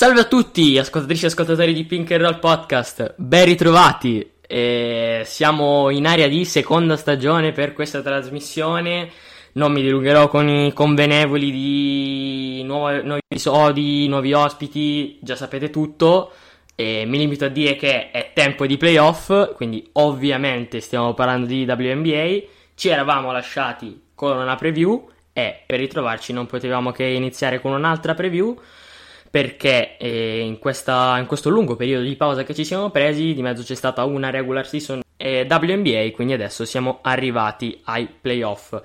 Salve a tutti, ascoltatrici e ascoltatori di Pink and Roll Podcast, ben ritrovati. E siamo in area di seconda stagione per questa trasmissione. Non mi dilungherò con i convenevoli di nuovi, nuovi episodi, nuovi ospiti, già sapete tutto. E mi limito a dire che è tempo di playoff, quindi ovviamente stiamo parlando di WNBA. Ci eravamo lasciati con una preview e per ritrovarci non potevamo che iniziare con un'altra preview perché eh, in, questa, in, questo lungo periodo di pausa che ci siamo presi, di mezzo c'è stata una regular season eh, WNBA, quindi adesso siamo arrivati ai playoff.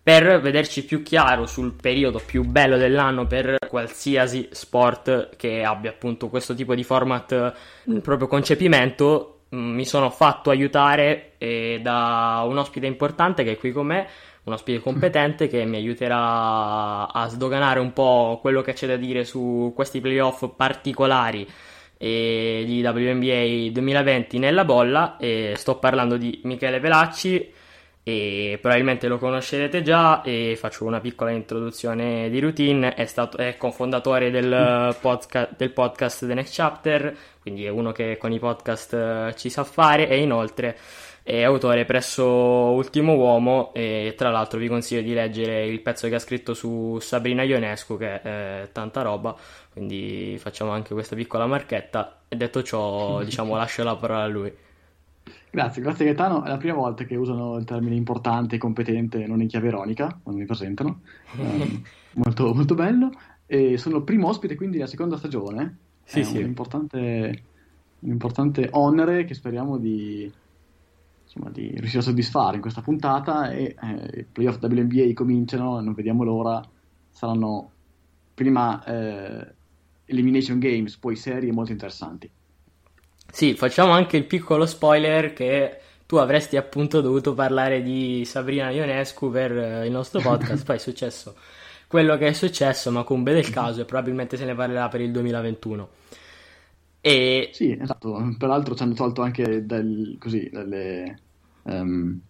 Per vederci più chiaro sul periodo più bello dell'anno per qualsiasi sport che abbia appunto questo tipo di format nel proprio concepimento, mm, mi sono fatto aiutare eh, da un ospite importante che è qui con me, un ospite competente che mi aiuterà a sdoganare un po' quello che c'è da dire su questi playoff particolari e di WNBA 2020 nella bolla e sto parlando di Michele Velacci e probabilmente lo conoscerete già e faccio una piccola introduzione di routine. È, stato, è cofondatore del, podca- del podcast The Next Chapter quindi è uno che con i podcast eh, ci sa fare e inoltre è autore presso Ultimo Uomo e tra l'altro vi consiglio di leggere il pezzo che ha scritto su Sabrina Ionescu che è tanta roba, quindi facciamo anche questa piccola marchetta. E detto ciò diciamo lascio la parola a lui. Grazie, grazie Gaetano, è la prima volta che usano il termine importante e competente non in chiave ironica quando mi presentano, um, molto, molto bello. E sono il primo ospite quindi della seconda stagione, sì, è sì. un importante, un importante onere che speriamo di insomma, di riuscire a soddisfare in questa puntata e eh, i playoff WNBA cominciano, non vediamo l'ora, saranno prima eh, elimination games, poi serie molto interessanti. Sì, facciamo anche il piccolo spoiler che tu avresti appunto dovuto parlare di Sabrina Ionescu per eh, il nostro podcast, poi è successo quello che è successo, ma Macumbe del caso e probabilmente se ne parlerà per il 2021. E... Sì, esatto, peraltro ci hanno tolto anche del, così, delle, um,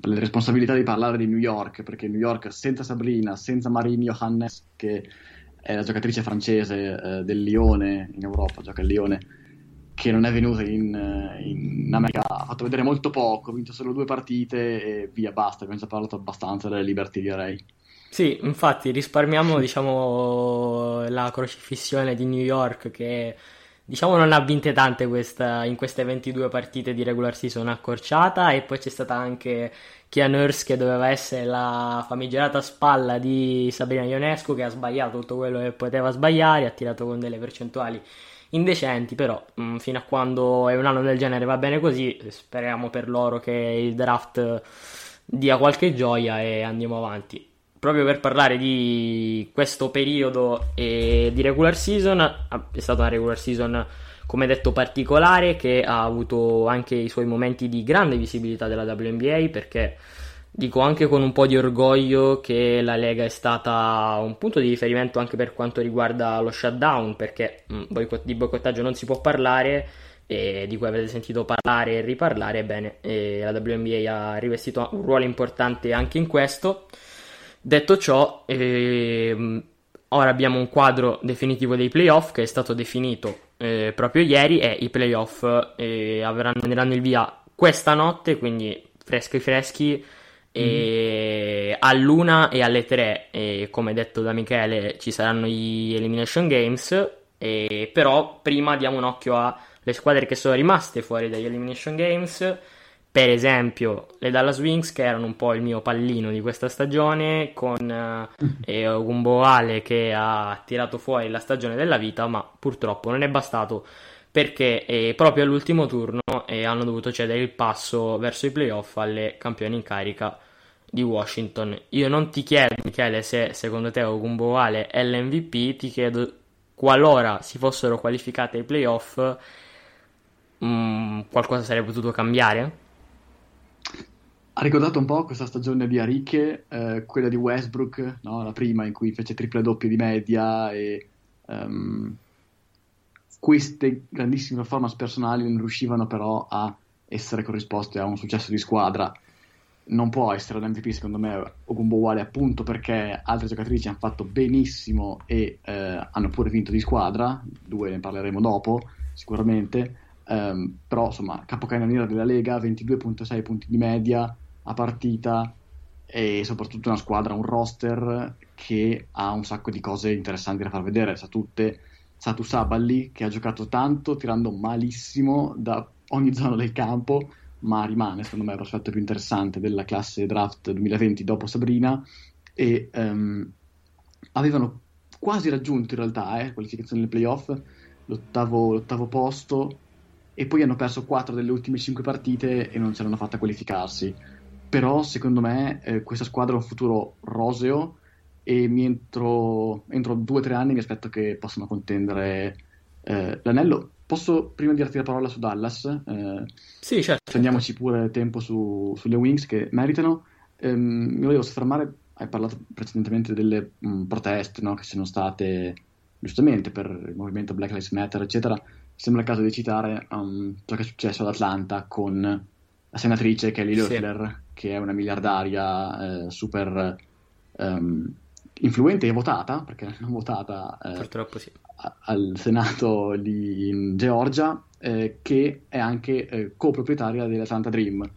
le responsabilità di parlare di New York, perché New York senza Sabrina, senza Marine Johannes, che è la giocatrice francese uh, del Lione in Europa, gioca il Lione, che non è venuta in, uh, in, America, ha fatto vedere molto poco, ha vinto solo due partite e via, basta, abbiamo già parlato abbastanza delle Liberty direi. Sì, infatti risparmiamo diciamo, la crocifissione di New York che diciamo non ha vinte tante questa, in queste 22 partite di regular season accorciata e poi c'è stata anche Kia Nurse che doveva essere la famigerata spalla di Sabrina Ionescu che ha sbagliato tutto quello che poteva sbagliare, ha tirato con delle percentuali indecenti, però mh, mm, fino a quando è un anno del genere va bene così, speriamo per loro che il draft dia qualche gioia e andiamo avanti proprio per parlare di questo periodo e di regular season, è stata una regular season come detto particolare che ha avuto anche i suoi momenti di grande visibilità della WNBA perché dico anche con un po' di orgoglio che la Lega è stata un punto di riferimento anche per quanto riguarda lo shutdown perché mm, di boicottaggio non si può parlare e di cui avete sentito parlare e riparlare, bene, e la WNBA ha rivestito un ruolo importante anche in questo. Detto ciò, ehm, ora abbiamo un quadro definitivo dei playoff che è stato definito eh, proprio ieri e i playoff eh, avranno, andranno il via questa notte, quindi freschi freschi e mm-hmm. all'una e alle tre, e come detto da Michele, ci saranno gli Elimination Games, e però prima diamo un occhio alle squadre che sono rimaste fuori dagli Elimination Games per esempio le Dallas Wings che erano un po' il mio pallino di questa stagione con eh, Ale che ha tirato fuori la stagione della vita ma purtroppo non è bastato perché eh, proprio all'ultimo turno eh, hanno dovuto cedere il passo verso i playoff alle campioni in carica di Washington. Io non ti chiedo Michele se secondo te Ale è l'MVP, ti chiedo qualora si fossero qualificate ai playoff mh, mm, qualcosa sarebbe potuto cambiare? Ha ricordato un po' questa stagione di Ariche, eh, quella di Westbrook, no? la prima in cui fece triple doppie di media e um, queste grandissime performance personali non riuscivano però a essere corrisposte a un successo di squadra. Non può essere l'MVP secondo me Ogumbowale appunto perché altre giocatrici hanno fatto benissimo e eh, hanno pure vinto di squadra, due ne parleremo dopo sicuramente, um, però insomma capocannoniera della Lega, 22.6 punti di media, a partita e soprattutto una squadra, un roster che ha un sacco di cose interessanti da far vedere. Sa tutte Satu Saballi che ha giocato tanto, tirando malissimo da ogni zona del campo, ma rimane secondo me il prospetto più interessante della classe draft 2020 dopo Sabrina e um, avevano quasi raggiunto in realtà eh, qualificazione nel playoff l'ottavo, l'ottavo posto e poi hanno perso 4 delle ultime 5 partite e non ce l'hanno fatta qualificarsi però secondo me eh, questa squadra ha un futuro roseo e entro, entro due o tre anni mi aspetto che possano contendere eh, l'anello. Posso prima dirti la parola su Dallas? Eh, sì, certo. Prendiamoci pure tempo su, sulle Wings che meritano. Ehm, mi volevo soffermare, hai parlato precedentemente delle mh, mm, proteste no, che sono state giustamente per il movimento Black Lives Matter, eccetera. Sembra il caso di citare um, ciò che è successo ad Atlanta con la senatrice Kelly Loeffler, sì. che è una miliardaria eh, super um, influente e votata, perché l'hanno votata eh, sì. a- al Senato lì in Georgia, eh, che è anche eh, coproprietaria dell'Atlanta Dream,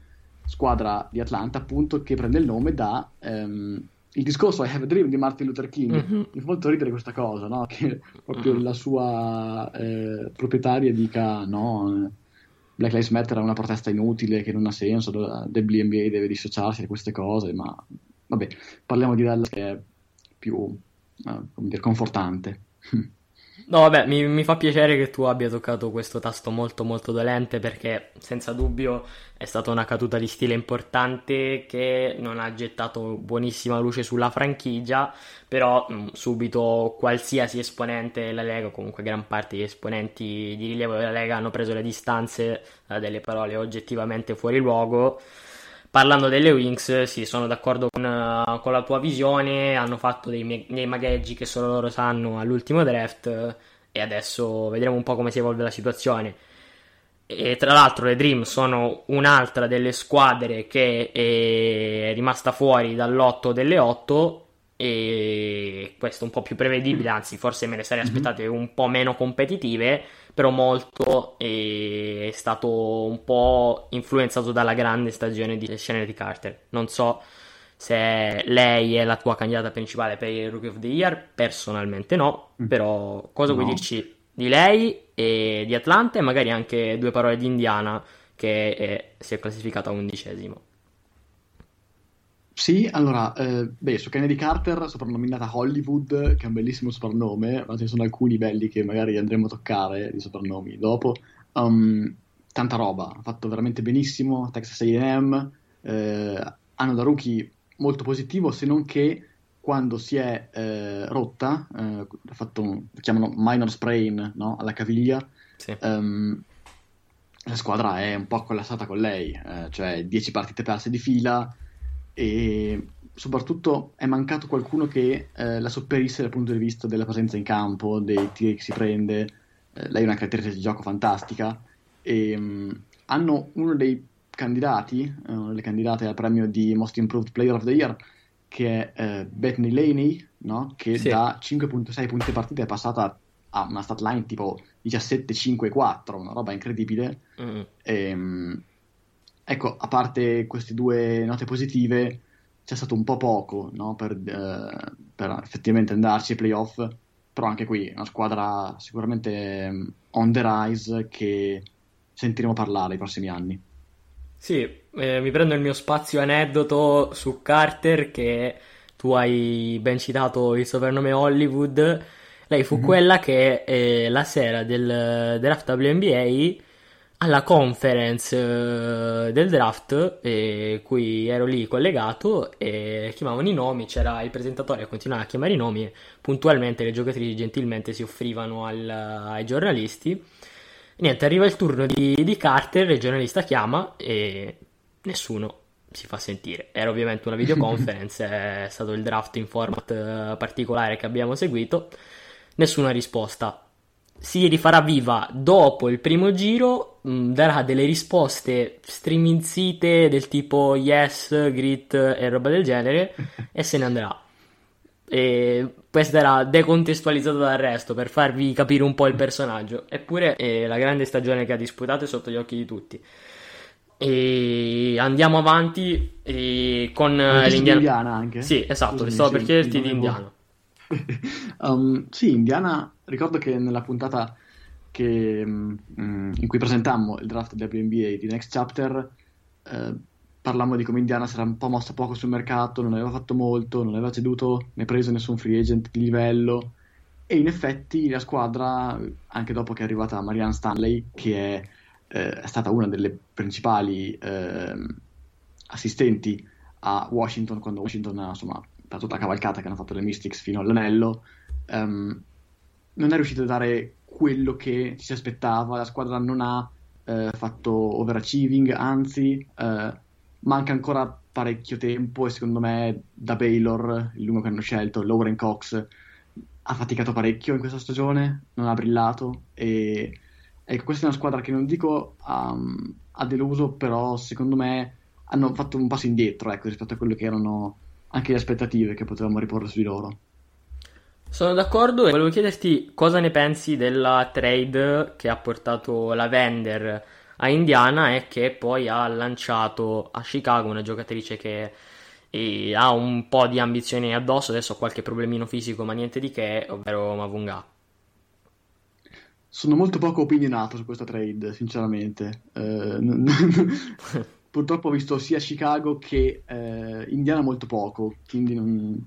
squadra di Atlanta appunto che prende il nome da... Um, il discorso I Have a Dream di Martin Luther King mm-hmm. mi fa molto ridere questa cosa, no? che proprio mm-hmm. la sua eh, proprietaria dica no, Black Lives Matter è una protesta inutile che non ha senso, WNBA deve dissociarsi da queste cose, ma vabbè, parliamo di Dallas che è più, come dire, confortante. No, vabbè, mi, mi, fa piacere che tu abbia toccato questo tasto molto molto dolente perché senza dubbio è stata una caduta di stile importante che non ha gettato buonissima luce sulla franchigia, però mh, subito qualsiasi esponente della Lega, comunque gran parte degli esponenti di rilievo della Lega hanno preso le distanze eh, delle parole oggettivamente fuori luogo parlando delle Wings, sì, sono d'accordo con, uh, con la tua visione. Hanno fatto dei, dei magheggi che solo loro sanno all'ultimo draft. E adesso vedremo un po' come si evolve la situazione. E tra l'altro, le Dream sono un'altra delle squadre che è rimasta fuori dall'otto delle otto. E questo è un po' più prevedibile, anzi, forse me le sarei mhm. aspettate un po' meno competitive però molto è stato un po' influenzato dalla grande stagione di Shannon Carter. Non so se lei è la tua candidata principale per il Rookie of the Year, personalmente no, mm. però cosa no. vuoi dirci di lei e di Atlanta e magari anche due parole di Indiana che è, si è classificata undicesimo? Sì, allora, eh, beh, su Kennedy Carter, soprannominata Hollywood, che è un bellissimo soprannome, ma ce ne sono alcuni belli che magari andremo a toccare di soprannomi dopo. Um, tanta roba, ha fatto veramente benissimo, Texas A&M, eh, hanno da rookie molto positivo, se non che quando si è eh, rotta, eh, ha fatto un, chiamano minor sprain no? alla caviglia, sì. um, la squadra è un po' collassata con lei, eh, cioè 10 partite perse di fila, e soprattutto è mancato qualcuno che eh, la sopperisse dal punto di vista della presenza in campo, dei tiri che si prende. Eh, lei è una caratteristica di gioco fantastica e um, hanno uno dei candidati, eh, una delle candidate al premio di Most Improved Player of the Year, che è eh, Bethany Laney, no? che sì. da 5.6 punti partita è passata a una stat line tipo 17-5-4, una roba incredibile. Mm. E, um, ecco, a parte queste due note positive, c'è stato un po' poco no? per, eh, per, effettivamente andarci ai playoff, però anche qui una squadra sicuramente mm, on the rise che sentiremo parlare i prossimi anni. Sì, eh, mi prendo il mio spazio aneddoto su Carter che tu hai ben citato il soprannome Hollywood. Lei fu mm-hmm. quella che eh, la sera del draft WNBA alla conference eh, del draft, eh, cui ero lì collegato e chiamavano i nomi, c'era il presentatore che continuava a chiamare i nomi e puntualmente le giocatrici gentilmente si offrivano al, ai giornalisti Niente, arriva il turno di, di Carter, il giornalista chiama e nessuno si fa sentire. Era ovviamente una videoconference, è stato il draft in format eh, particolare che abbiamo seguito. Nessuna risposta. Si rifarà viva dopo il primo giro, mh, mm, darà delle risposte striminzite del tipo yes, grit e roba del genere e se ne andrà. E questa era decontestualizzata dal resto per farvi capire un po' il personaggio. Eppure è la grande stagione che ha disputato è sotto gli occhi di tutti. E andiamo avanti e con l'Indiana. Indiana anche. Sì, esatto, Scusami, stavo per chiederti di Indiana. um, sì, Indiana, ricordo che nella puntata che, um, in cui presentammo il draft WNBA di Next Chapter, uh, parlammo di come Indiana si era un po' mossa poco sul mercato, non aveva fatto molto, non aveva ceduto né preso nessun free agent di livello. E in effetti la squadra, anche dopo che è arrivata Marianne Stanley, che è, eh, è stata una delle principali eh, assistenti a Washington, quando Washington ha insomma, per tutta la cavalcata che hanno fatto le Mystics fino all'anello, um, non è riuscita a dare quello che ci si aspettava. La squadra non ha eh, fatto overachieving, anzi eh, manca ancora parecchio tempo e secondo me da Baylor, il lungo che hanno scelto, Lauren Cox, ha faticato parecchio in questa stagione, non ha brillato e ecco, questa è una squadra che non dico um, ha deluso, però secondo me hanno fatto un passo indietro ecco, rispetto a quello che erano anche le aspettative che potevamo riporre su di loro. Sono d'accordo e volevo chiederti cosa ne pensi della trade che ha portato la Vender a Indiana e che poi ha lanciato a Chicago una giocatrice che eh, ha un po' di ambizioni addosso, adesso ha qualche problemino fisico ma niente di che, ovvero Mavunga. Sono molto poco opinionato su questa trade, sinceramente. Eh, purtroppo ho visto sia Chicago che eh, Indiana molto poco, quindi non...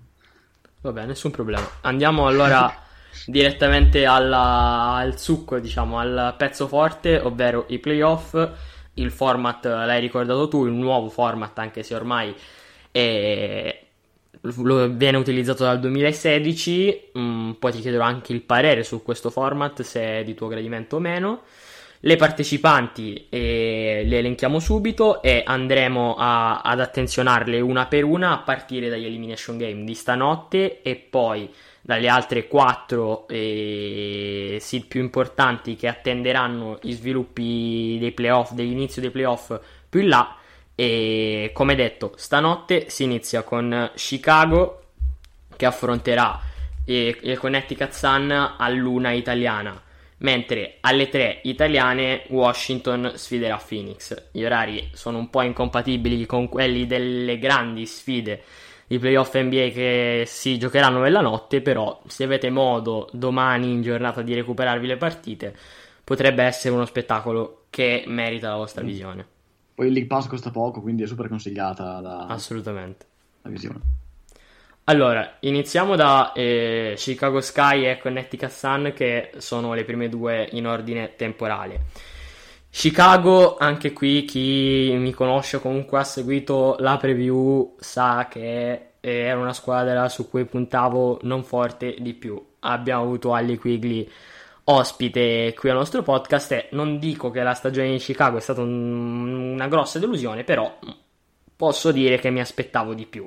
Vabbè, nessun problema. Andiamo allora direttamente alla, al succo, diciamo, al pezzo forte, ovvero i playoff. Il format l'hai ricordato tu, il nuovo format, anche se ormai è, viene utilizzato dal 2016. Mm, poi ti chiederò anche il parere su questo format, se è di tuo gradimento o meno. Le partecipanti eh, le elenchiamo subito e andremo a, ad attenzionarle una per una a partire dagli Elimination Game di stanotte e poi dalle altre quattro eh, seed più importanti che attenderanno gli sviluppi dei playoff, dell'inizio dei playoff più in là. E come detto, stanotte si inizia con Chicago che affronterà eh, il Connecticut Sun all'una italiana, mentre alle 3 italiane Washington sfiderà Phoenix. Gli orari sono un po' incompatibili con quelli delle grandi sfide i playoff NBA che si giocheranno nella notte, però se avete modo domani in giornata di recuperarvi le partite, potrebbe essere uno spettacolo che merita la vostra mm. visione. Poi il League Pass costa poco, quindi è super consigliata la, Assolutamente. la visione. Allora, iniziamo da eh, Chicago Sky e Connecticut Sun, che sono le prime due in ordine temporale. Chicago, anche qui chi mi conosce o comunque ha seguito la preview sa che era una squadra su cui puntavo non forte di più. Abbiamo avuto Ali Quigley ospite qui al nostro podcast e non dico che la stagione di Chicago è stata un, una grossa delusione, però posso dire che mi aspettavo di più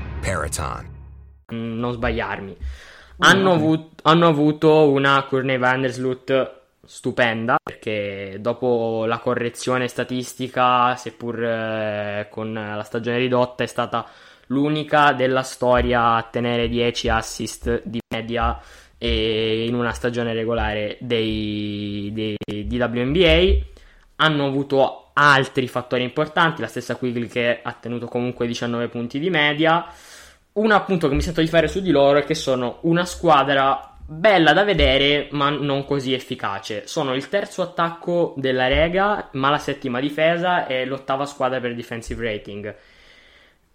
Paraton. Non sbagliarmi. Hanno, avuto, hanno avuto una Courtney Vandersloot stupenda perché dopo la correzione statistica, seppur eh, con la stagione ridotta, è stata l'unica della storia a tenere 10 assist di media in una stagione regolare dei, dei, di WNBA. Hanno avuto altri fattori importanti, la stessa Quigley che ha tenuto comunque 19 punti di media. Un appunto che mi sento di fare su di loro è che sono una squadra bella da vedere, ma non così efficace. Sono il terzo attacco della Lega, ma la settima difesa e l'ottava squadra per defensive rating.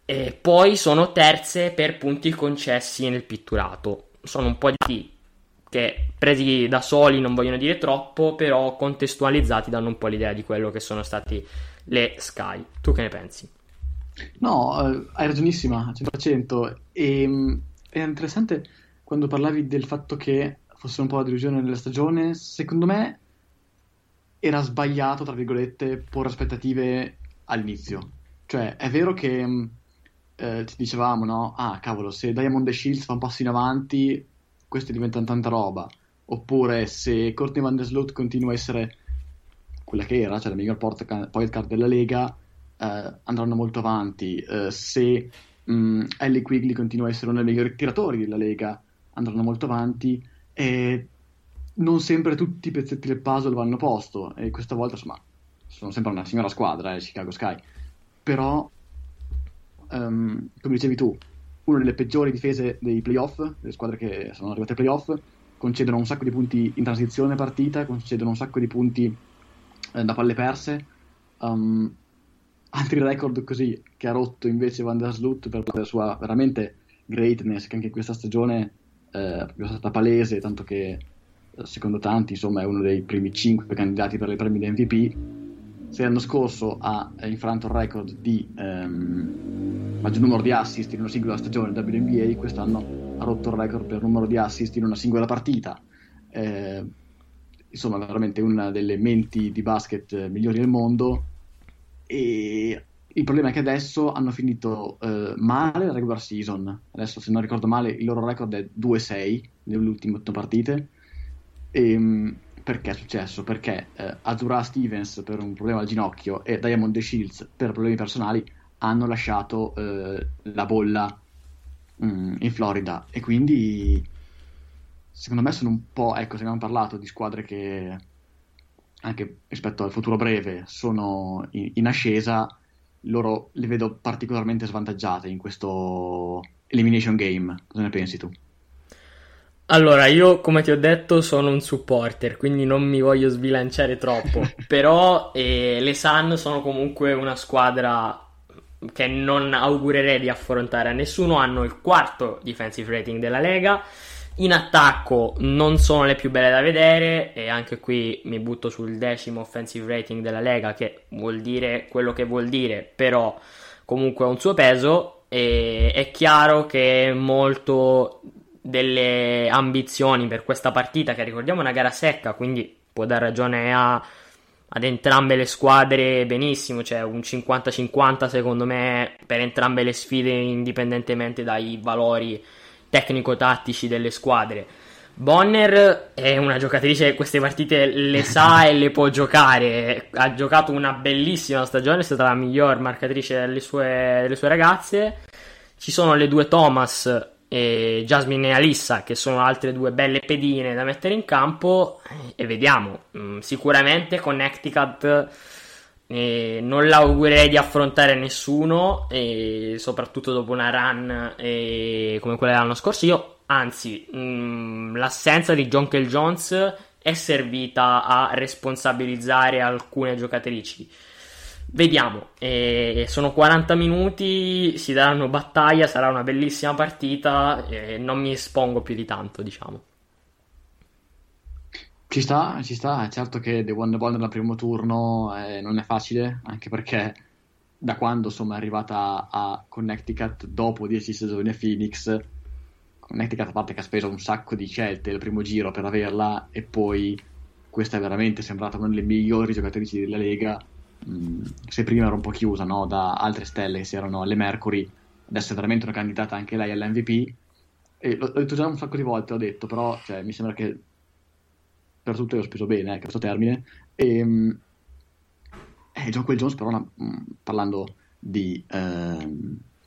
E poi sono terze per punti concessi nel pitturato. Sono un po' di che presi da soli non vogliono dire troppo, però contestualizzati danno un po' l'idea di quello che sono stati le Sky. Tu che ne pensi? No, eh, hai ragionissima, 100%. E, è interessante quando parlavi del fatto che fosse un po' la delusione della stagione. Secondo me era sbagliato, tra virgolette, porre aspettative all'inizio. Cioè, è vero che eh, ti dicevamo, no? Ah, cavolo, se Diamond e Shields fa un passo in avanti, questo diventa tanta roba. Oppure se Courtney Van der Sloot continua a essere quella che era, cioè la miglior point guard della Lega, andranno molto avanti. Eh, se mh, Ellie Quigley continua a essere uno dei migliori tiratori della Lega, andranno molto avanti. E non sempre tutti i pezzetti del puzzle vanno a posto. E questa volta, insomma, sono sempre una signora squadra, eh, Chicago Sky. Però um, come dicevi tu, una delle peggiori difese dei playoff, delle squadre che sono arrivate ai playoff, concedono un sacco di punti in transizione partita, concedono un sacco di punti eh, da palle perse. Um, altri record così che ha rotto invece Van der Sloot per la sua veramente greatness, che anche questa stagione eh, è stata palese, tanto che eh, secondo tanti insomma è uno dei primi 5 candidati per le premi di MVP se l'anno scorso ha infranto il record di ehm, maggior numero di assist in una singola stagione WNBA, quest'anno ha rotto il record per numero di assist in una singola partita. Eh, insomma, veramente una delle menti di basket migliori del mondo. E il problema è che adesso hanno finito eh, male la regular season. Adesso, se non ricordo male, il loro record è 2-6 nelle ultime 8 partite. E, ehm, perché è successo? Perché eh, Azura Stevens per un problema al ginocchio e Diamond The Shields per problemi personali hanno lasciato eh, la bolla mh, mm, in Florida e quindi secondo me sono un po', ecco se abbiamo parlato di squadre che anche rispetto al futuro breve sono in, in ascesa, loro le vedo particolarmente svantaggiate in questo elimination game, cosa ne pensi tu? Allora, io come ti ho detto sono un supporter, quindi non mi voglio sbilanciare troppo, però eh, le Sun sono comunque una squadra che non augurerei di affrontare a nessuno, hanno il quarto defensive rating della Lega, in attacco non sono le più belle da vedere e anche qui mi butto sul decimo offensive rating della Lega che vuol dire quello che vuol dire, però comunque ha un suo peso e è chiaro che molto delle ambizioni per questa partita, che ricordiamo è una gara secca, quindi può dar ragione a, ad entrambe le squadre benissimo, cioè un 50-50 secondo me per entrambe le sfide indipendentemente dai valori tecnico-tattici delle squadre. Bonner è una giocatrice che queste partite le sa e le può giocare. Ha giocato una bellissima stagione, è stata la miglior marcatrice delle sue, delle sue ragazze. Ci sono le due Thomas e Jasmine e Alissa, che sono altre due belle pedine da mettere in campo, e vediamo. Mm, sicuramente Connecticut eh, non l'augurerei di affrontare nessuno, e soprattutto dopo una run come quella dell'anno scorso. Io, anzi, mh, mm, l'assenza di John Kell Jones è servita a responsabilizzare alcune giocatrici Vediamo, eh, sono 40 minuti, si daranno battaglia, sarà una bellissima partita, eh, non mi espongo più di tanto, diciamo. Ci sta, ci sta, certo che The Wonder Ball nel primo turno eh, non è facile, anche perché da quando insomma, è arrivata a Connecticut dopo 10 stagioni a Phoenix, Connecticut a parte che ha speso un sacco di scelte il primo giro per averla e poi questa è veramente sembrata una delle migliori giocatrici della Lega Mm, se prima era un po' chiusa no, da altre stelle che si erano alle Mercury, adesso è veramente una candidata anche lei all'MVP. E l'ho, l'ho detto già un sacco di volte, ho detto, però cioè, mi sembra che per tutte ho speso bene, eh, questo termine. E, ehm, eh, John Quell Jones, però, una, mm, parlando di eh,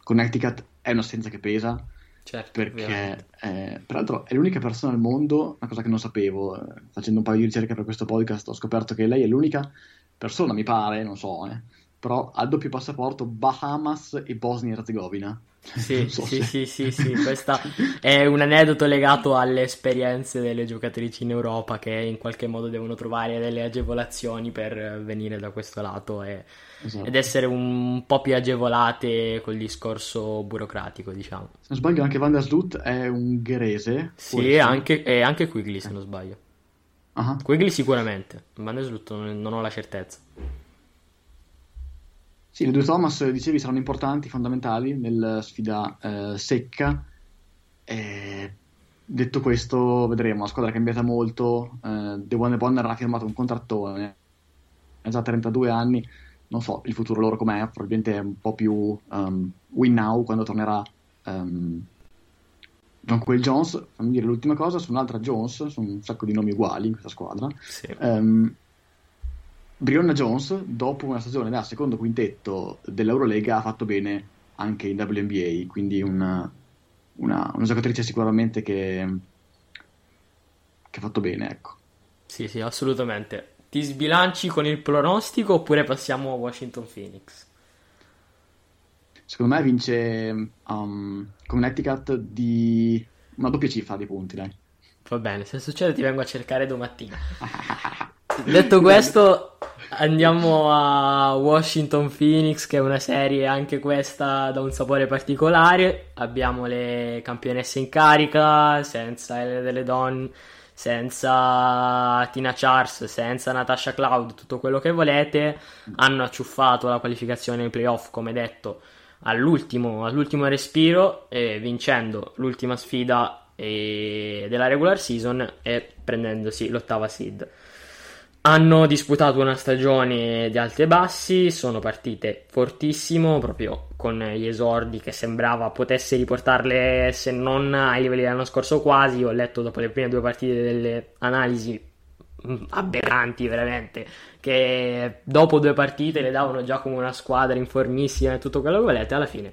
Connecticut, è un'assenza che pesa. Certo, perché, eh, peraltro, è l'unica persona al mondo, una cosa che non sapevo, eh, facendo un paio di ricerche per questo podcast, ho scoperto che lei è l'unica persona, mi pare, non so, eh, però ha doppio passaporto Bahamas e Bosnia e Herzegovina. Sì, so sì, se... sì, sì, sì, questo è un aneddoto legato alle esperienze delle giocatrici in Europa che in qualche modo devono trovare delle agevolazioni per venire da questo lato e, esatto. ed essere un po' più agevolate col discorso burocratico, diciamo. Se non sbaglio anche Van der Sloot è ungherese. Sì, anche, e anche Quigley se non sbaglio. Uh-huh. Quigley sicuramente, Van der Sloot non, non ho la certezza. Sì, le due Thomas, dicevi, saranno importanti, fondamentali nella sfida eh, secca. E, detto questo, vedremo. La squadra è cambiata molto. Eh, De One Bonner ha firmato un contrattone. Ha già 32 anni. Non so il futuro loro com'è. Probabilmente è un po' più um, win now quando tornerà um, John Quayle Jones. Fammi dire l'ultima cosa su un'altra Jones. Sono un sacco di nomi uguali in questa squadra. Sì. Um, Brionna Jones, dopo una stagione da secondo quintetto dell'Eurolega, ha fatto bene anche in WNBA, quindi una, una, una giocatrice sicuramente che, che ha fatto bene, ecco. Sì, sì, assolutamente. Ti sbilanci con il pronostico oppure passiamo a Washington Phoenix? Secondo me vince um, Connecticut di una doppia cifra di punti, dai. Va bene, se succede ti vengo a cercare domattina. Detto questo, andiamo a Washington Phoenix, che è una serie anche questa da un sapore particolare. Abbiamo le campionesse in carica, senza le delle donne, senza Tina Charles, senza Natasha Cloud, tutto quello che volete. Hanno acciuffato la qualificazione ai playoff, come detto, all'ultimo, all'ultimo respiro, vincendo l'ultima sfida eh, della regular season e prendendosi l'ottava seed. Hanno disputato una stagione di alti e bassi, sono partite fortissimo, proprio con gli esordi che sembrava potesse riportarle se non ai livelli dell'anno scorso quasi. Ho letto dopo le prime due partite delle analisi mm, aberranti veramente che dopo due partite le davano già come una squadra informissima e tutto quello che volete alla fine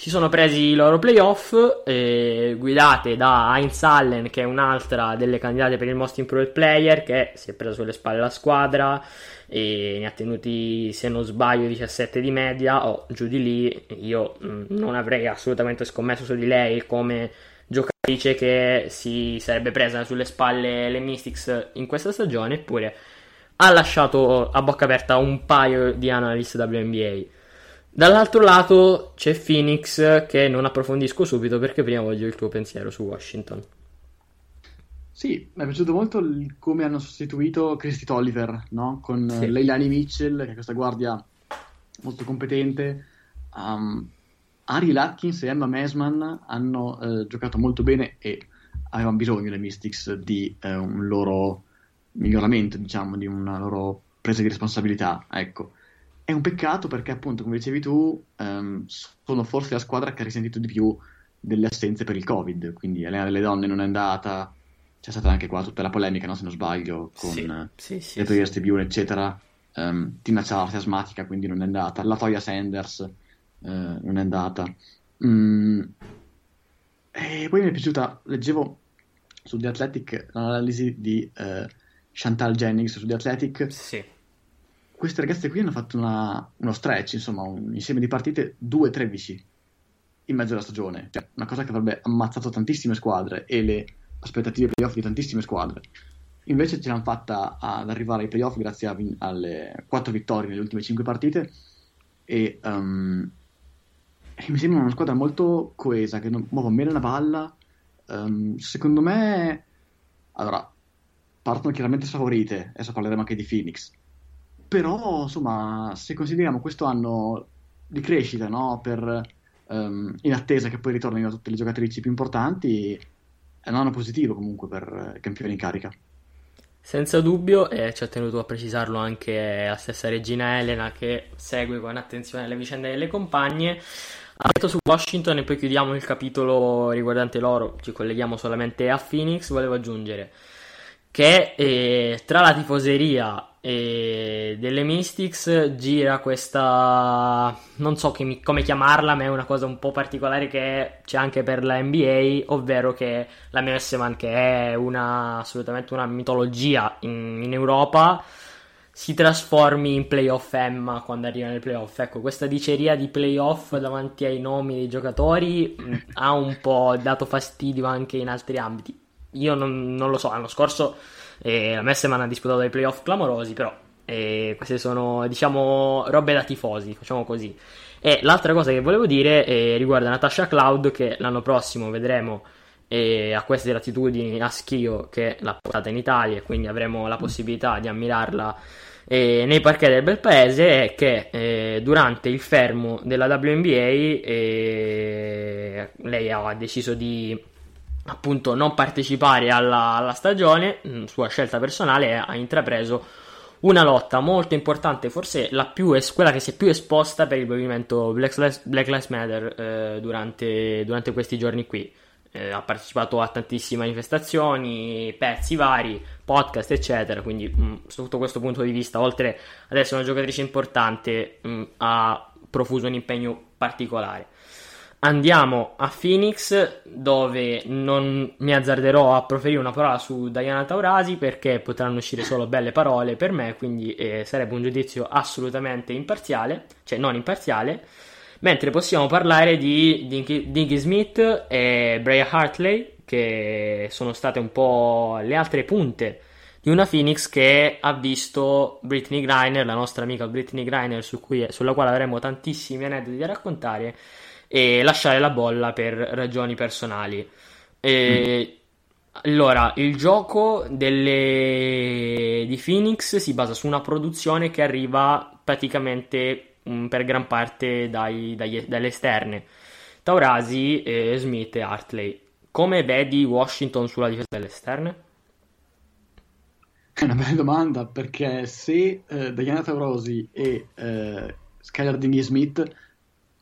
si sono presi i loro playoff eh, guidate da Heinz Allen che è un'altra delle candidate per il Most Improved Player che si è preso sulle spalle la squadra e ne ha tenuti se non sbaglio 17 di media. O oh, giù di lì io mm, non avrei assolutamente scommesso su di lei come giocatrice che si sarebbe presa sulle spalle le Mystics in questa stagione eppure ha lasciato a bocca aperta un paio di analyst WNBA Dall'altro lato c'è Phoenix che non approfondisco subito perché prima voglio il tuo pensiero su Washington. Sì, mi è piaciuto molto il, come hanno sostituito Christy Tolliver, no? Con sì. Leilani Mitchell, che è questa guardia molto competente. Um, Ari Latkins e Emma Mesman hanno eh, giocato molto bene e avevano bisogno le Mystics di eh, un loro miglioramento, diciamo, di una loro presa di responsabilità, ecco. È un peccato perché, appunto, come dicevi tu, um, sono forse la squadra che ha risentito di più delle assenze per il Covid. Quindi Elena delle Donne non è andata. C'è stata anche qua tutta la polemica, no? se non sbaglio, con sì, sì, sì, le Players sì. Tribune, eccetera. Um, Tina Charles è asmatica, quindi non è andata. La Toya Sanders uh, non è andata. Mm. E poi mi è piaciuta, leggevo su The Athletic l'analisi di uh, Chantal Jennings su The Athletic. Sì queste ragazze qui hanno fatto una, uno stretch, insomma, un insieme di partite 2-13 in mezzo alla stagione. Cioè, una cosa che avrebbe ammazzato tantissime squadre e le aspettative playoff di tantissime squadre. Invece ce l'hanno fatta ad arrivare ai playoff grazie vin- alle 4 vittorie nelle ultime 5 partite e, um, e, mi sembra una squadra molto coesa, che muove bene la palla. Um, secondo me, allora, partono chiaramente sfavorite, adesso parleremo anche di Phoenix però, insomma, se consideriamo questo anno di crescita, no? per, um, in attesa che poi ritornino tutte le giocatrici più importanti, è un anno positivo comunque per i campioni in carica. Senza dubbio, e ci ha tenuto a precisarlo anche la stessa regina Elena che segue con attenzione le vicende delle compagne. Ha detto su Washington e poi chiudiamo il capitolo riguardante loro, ci colleghiamo solamente a Phoenix, volevo aggiungere che eh, tra la tifoseria e delle Mystics gira questa non so mi, come chiamarla ma è una cosa un po' particolare che c'è anche per la NBA ovvero che la MS Man che è una, assolutamente una mitologia in, in Europa si trasformi in playoff Emma quando arriva nel playoff. Ecco, questa diceria di playoff davanti ai nomi dei giocatori mm, ha un po' dato fastidio anche in altri ambiti. Io non, non lo so, l'anno scorso eh, la Messeman ha disputato dei playoff clamorosi, però eh, queste sono, diciamo, robe da tifosi, facciamo così. E l'altra cosa che volevo dire eh, riguarda Natasha Cloud, che l'anno prossimo vedremo e a queste latitudini a Schio che l'ha portata in Italia, quindi avremo la possibilità di ammirarla eh, nei parquet del bel paese è che eh, durante il fermo della WNBA eh, lei ha deciso di appunto non partecipare alla, alla stagione, mm, sua scelta personale, ha intrapreso una lotta molto importante, forse es- quella che si è più esposta per il movimento Black Lives, Black Lives Matter eh, durante, durante questi giorni qui eh, ha partecipato a tantissime manifestazioni, pezzi vari, podcast, eccetera. Quindi, mh, mm, sotto questo punto di vista, oltre ad essere una giocatrice importante, mh, mm, ha profuso un impegno particolare. Andiamo a Phoenix, dove non mi azzarderò a proferire una parola su Diana Taurasi perché potranno uscire solo belle parole per me, quindi eh, sarebbe un giudizio assolutamente imparziale, cioè non imparziale. Mentre possiamo parlare di Dinky Smith e Brea Hartley, che sono state un po' le altre punte di una Phoenix che ha visto Britney Griner, la nostra amica Britney Griner, su cui, sulla quale avremo tantissimi aneddoti da raccontare, e lasciare la bolla per ragioni personali. E, mm. Allora, il gioco delle... di Phoenix si basa su una produzione che arriva praticamente Mm, per gran parte dai, dagli, dalle esterne. Taurasi, eh, Smith e Hartley. Come vedi Washington sulla difesa delle esterne? È una bella domanda perché se eh, Diana Taurasi e eh, Skylar Dingy Smith,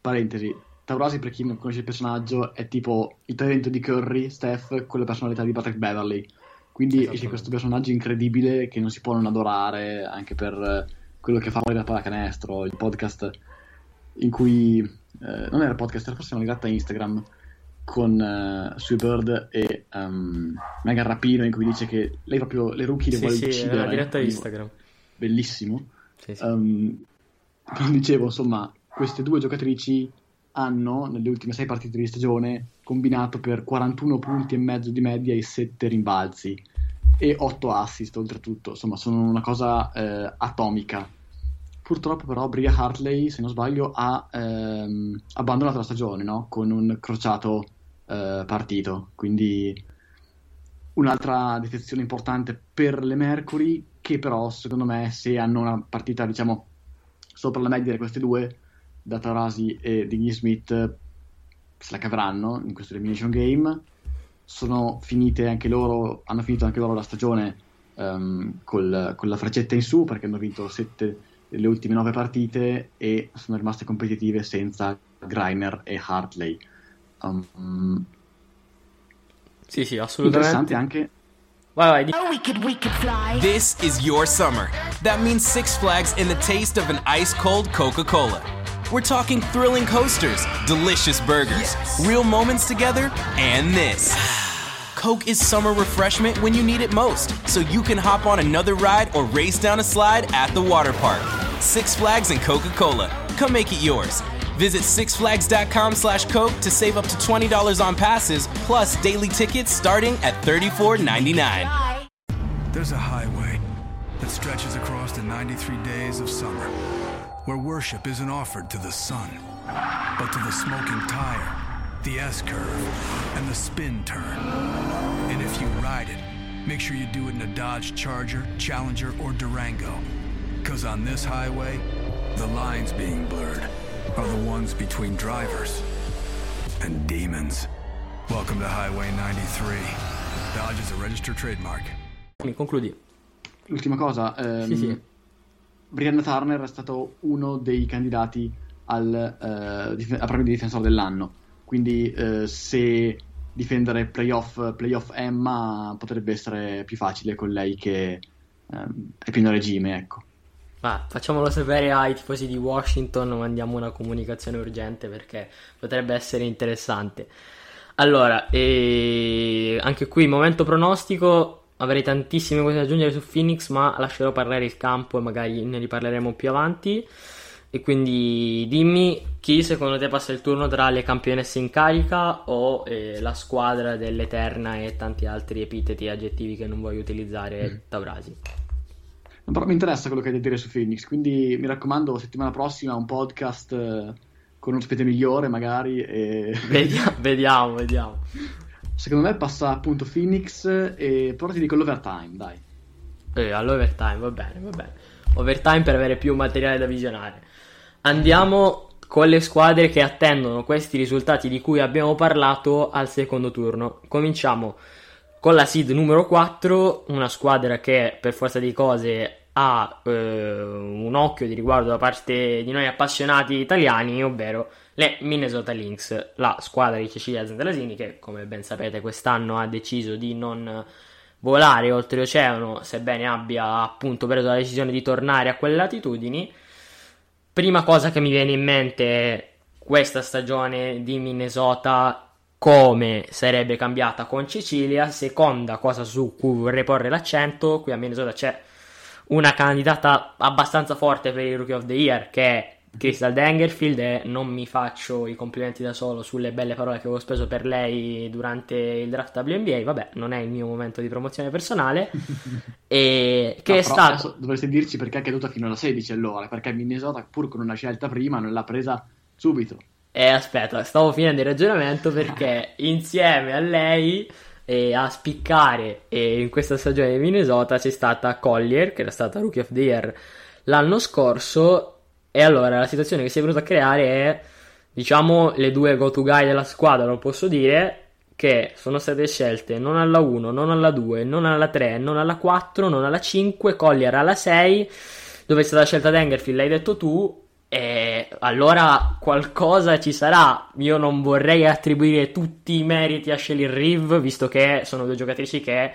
parentesi, Taurasi per chi non conosce il personaggio è tipo il talento di Curry, Steph con la personalità di Patrick Beverly. Quindi esce questo personaggio incredibile che non si può non adorare anche per quello che fa fuori da pallacanestro, il podcast in cui eh, non era podcast, era forse una diretta Instagram con uh, Sue Bird e um, Megan Rapino in cui dice che lei proprio le rookie le sì, vuole sì, uccidere. Sì, diretta Instagram. Bellissimo. Sì, sì. Um, dicevo, insomma, queste due giocatrici hanno nelle ultime sei partite di stagione combinato per 41 punti e mezzo di media e 7 rimbalzi e 8 assist oltretutto, insomma sono una cosa eh, atomica. Purtroppo però Bria Hartley, se non sbaglio, ha ehm, abbandonato la stagione no? con un crociato eh, partito, quindi un'altra defezione importante per le Mercury che però secondo me se hanno una partita diciamo sopra la media di queste due, da Tarasi e Digny Smith se la caveranno in questo elimination game sono finite anche loro hanno finito anche loro la stagione um, col, con la freccetta in su perché hanno vinto 7 le ultime nove partite e sono rimaste competitive senza Greiner e Hartley. Um, sì, sì, assolutamente. Interessante anche. Vai, vai. Oh, we could, we could fly. This is your summer. That means Six Flags in the taste of an ice cold Coca Cola. We're talking thrilling coasters, delicious burgers, yes. real moments together, and this. Coke is summer refreshment when you need it most, so you can hop on another ride or race down a slide at the water park. Six Flags and Coca-Cola. Come make it yours. Visit sixflags.com slash Coke to save up to $20 on passes, plus daily tickets starting at $34.99. There's a highway that stretches across the 93 days of summer, where worship isn't offered to the sun, but to the smoking tire the S curve, and the spin turn. And if you ride it, make sure you do it in a Dodge Charger, Challenger, or Durango. Because on this highway, the lines being blurred are the ones between drivers and demons. Welcome to Highway 93. Dodge is a registered trademark. Mi concludi. L'ultima cosa, ehm, sì, sì. Ehm, Brianna Turner è stato uno dei candidati al, uh, dif- a premio di difensore dell'anno quindi eh, se difendere playoff, playoff Emma potrebbe essere più facile con lei che ehm, è pieno regime, ecco. Ah, facciamolo sapere ai tifosi di Washington, mandiamo una comunicazione urgente perché potrebbe essere interessante. Allora, e... anche qui momento pronostico, avrei tantissime cose da aggiungere su Phoenix, ma lascerò parlare il campo e magari ne riparleremo più avanti. E quindi dimmi chi secondo te passa il turno tra le campionesse in carica o eh, la squadra dell'Eterna e tanti altri epiteti e aggettivi che non voglio utilizzare, mm. Taurasi. Però mi interessa quello che hai da dire su Phoenix, quindi mi raccomando, settimana prossima un podcast eh, con un ospite migliore magari. E... Vediamo, vediamo, vediamo. Secondo me passa appunto Phoenix e però ti dico l'overtime, dai. Eh, all'overtime, va bene, va bene. Overtime per avere più materiale da visionare. Andiamo con le squadre che attendono questi risultati di cui abbiamo parlato al secondo turno. Cominciamo con la seed numero 4, una squadra che per forza di cose ha eh, un occhio di riguardo da parte di noi appassionati italiani, ovvero le Minnesota Lynx, la squadra di Cecilia Zendalasini che come ben sapete quest'anno ha deciso di non volare oltreoceano, sebbene abbia appunto preso la decisione di tornare a quelle latitudini prima cosa che mi viene in mente questa stagione di Minnesota come sarebbe cambiata con Sicilia. Seconda cosa su cui vorrei porre l'accento, qui a Minnesota c'è una candidata abbastanza forte per il Rookie of the Year che è Crystal Dangerfield e non mi faccio i complimenti da solo sulle belle parole che avevo speso per lei durante il draft WNBA, vabbè, non è il mio momento di promozione personale. e che no, è stato... Dovresti dirci perché è caduta fino alla 16 allora, perché Minnesota pur con una scelta prima non l'ha presa subito. E aspetta, stavo finendo il ragionamento perché insieme a lei a spiccare e in questa stagione di Minnesota c'è stata Collier, che era stata Rookie of the Year l'anno scorso e allora la situazione che si è venuta a creare è, diciamo, le due go-to guy della squadra, lo posso dire, che sono state scelte non alla 1, non alla 2, non alla 3, non alla 4, non alla 5, Collier alla 6, dove è stata scelta Dangerfield, l'hai detto tu, e allora qualcosa ci sarà. Io non vorrei attribuire tutti i meriti a Shelly Reeve, visto che sono due giocatrici che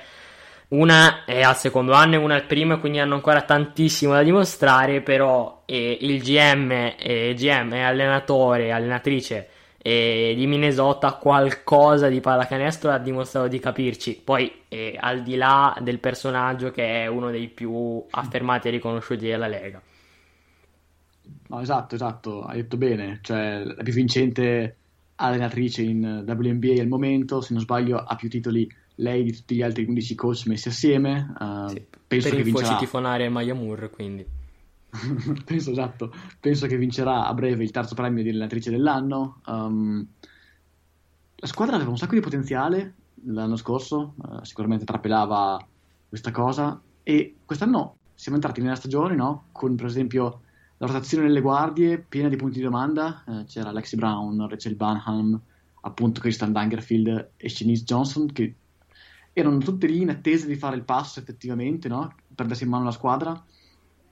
una è al secondo anno e una al primo, quindi hanno ancora tantissimo da dimostrare, però eh, il GM, eh, GM è allenatore, allenatrice eh, di Minnesota, qualcosa di pallacanestro ha dimostrato di capirci. Poi, eh, al di là del personaggio che è uno dei più affermati e riconosciuti della Lega. No, esatto, esatto, hai detto bene, cioè la più vincente allenatrice in WNBA al momento, se non sbaglio ha più titoli lei di tutti gli altri 15 coach messi assieme. Uh, sì, penso per che vincerà. tifonare Maya Moore, quindi. penso esatto, penso che vincerà a breve il terzo premio di allenatrice dell'anno. Um, la squadra aveva un sacco di potenziale l'anno scorso, uh, sicuramente trapelava questa cosa e quest'anno siamo entrati nella stagione no? con per esempio la rotazione nelle guardie piena di punti di domanda, uh, c'era Lexi Brown, Rachel Banham, appunto Kristen Dangerfield e Shanice Johnson che erano tutte lì in attesa di fare il passo effettivamente, no? Prendersi in mano la squadra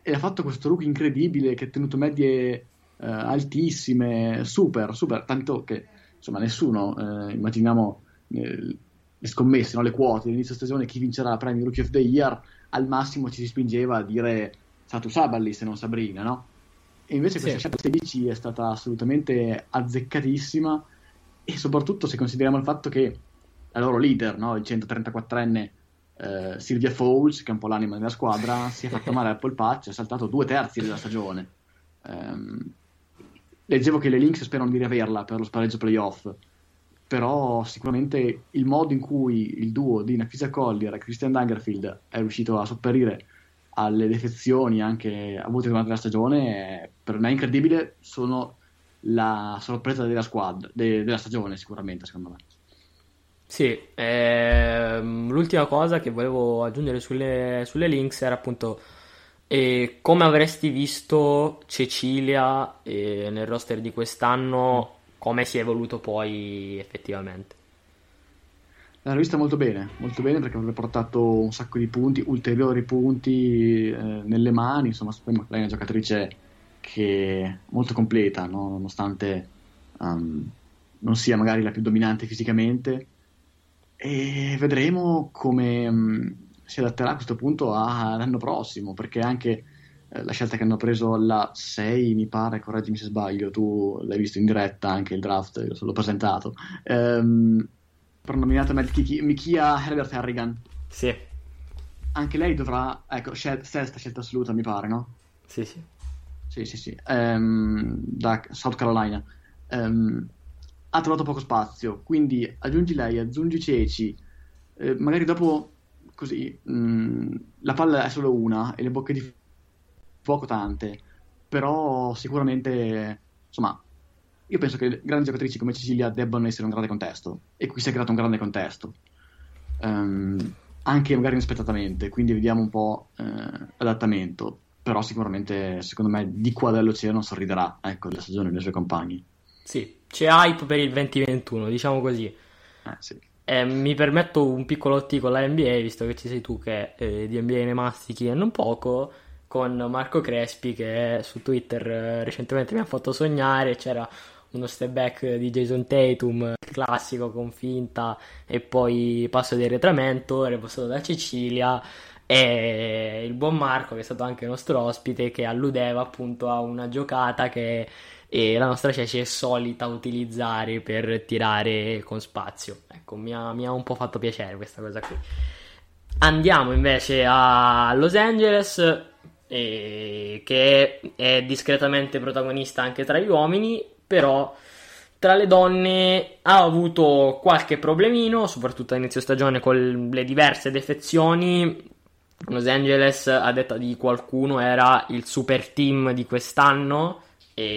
e ha fatto questo look incredibile che ha tenuto medie eh, altissime, super, super, tanto che insomma nessuno, eh, immaginiamo eh, le scommesse, no? le quote all'inizio stagione, chi vincerà la Premier Rookie of the Year, al massimo ci si spingeva a dire Satu Saballi se non Sabrina, no? E invece questa scelta 16 è stata assolutamente azzeccatissima e soprattutto se consideriamo il fatto che la loro leader, no? il 134enne eh, Silvia Fowles, che è un po' l'anima della squadra, si è fatta male al polpaccio, ha saltato due terzi della stagione. Um, leggevo che le Lynx sperano di riaverla per lo spareggio playoff, però sicuramente il modo in cui il duo di Nafisa Collier e Christian Dangerfield è riuscito a sopperire alle defezioni anche avute durante la stagione è per me incredibile, sono la sorpresa della squadra, de- della stagione sicuramente secondo me. Sì, ehm, l'ultima cosa che volevo aggiungere sulle, sulle links era appunto eh, come avresti visto Cecilia eh, nel roster di quest'anno, come si è evoluto poi effettivamente. L'hanno vista molto bene, molto bene perché avrebbe portato un sacco di punti, ulteriori punti eh, nelle mani, insomma lei è una giocatrice che è molto completa, no? nonostante um, non sia magari la più dominante fisicamente, e vedremo come mh, mm, si adatterà a questo punto all'anno prossimo, perché anche eh, la scelta che hanno preso alla 6, mi pare, correggimi se sbaglio, tu l'hai visto in diretta anche il draft, io l'ho presentato, ehm, per nominata Mikia Herbert Harrigan. Sì. Anche lei dovrà, ecco, scel- sesta scelta assoluta, mi pare, no? Sì, sì. Sì, sì, sì. Ehm, da South Carolina. Ehm, ha trovato poco spazio, quindi aggiungi lei, aggiungi Ceci, eh, magari dopo così mh, mm, la palla è solo una e le bocche di fuoco tante, però sicuramente, insomma, io penso che grandi giocatrici come Cecilia debbano essere un grande contesto e qui si è creato un grande contesto. Um, anche magari inaspettatamente, quindi vediamo un po' eh, l'adattamento, però sicuramente secondo me di qua dall'oceano sorriderà ecco, la stagione dei suoi compagni. Sì, c'è hype per il 2021, diciamo così. Eh, sì. eh, mi permetto un piccolo articolo alla NBA, visto che ci sei tu che eh, di NBA ne mastichi e non poco, con Marco Crespi che su Twitter eh, recentemente mi ha fatto sognare, c'era uno step back di Jason Tatum classico con finta e poi passo di arretramento ripostato da Cecilia e il buon Marco che è stato anche nostro ospite che alludeva appunto a una giocata che e la nostra Ceci è solita utilizzare per tirare con spazio. Ecco, mi ha, mi ha un po' fatto piacere questa cosa qui. Andiamo invece a Los Angeles, eh, che è discretamente protagonista anche tra gli uomini, però tra le donne ha avuto qualche problemino, soprattutto a inizio stagione con le diverse defezioni. Los Angeles, a detta di qualcuno, era il super team di quest'anno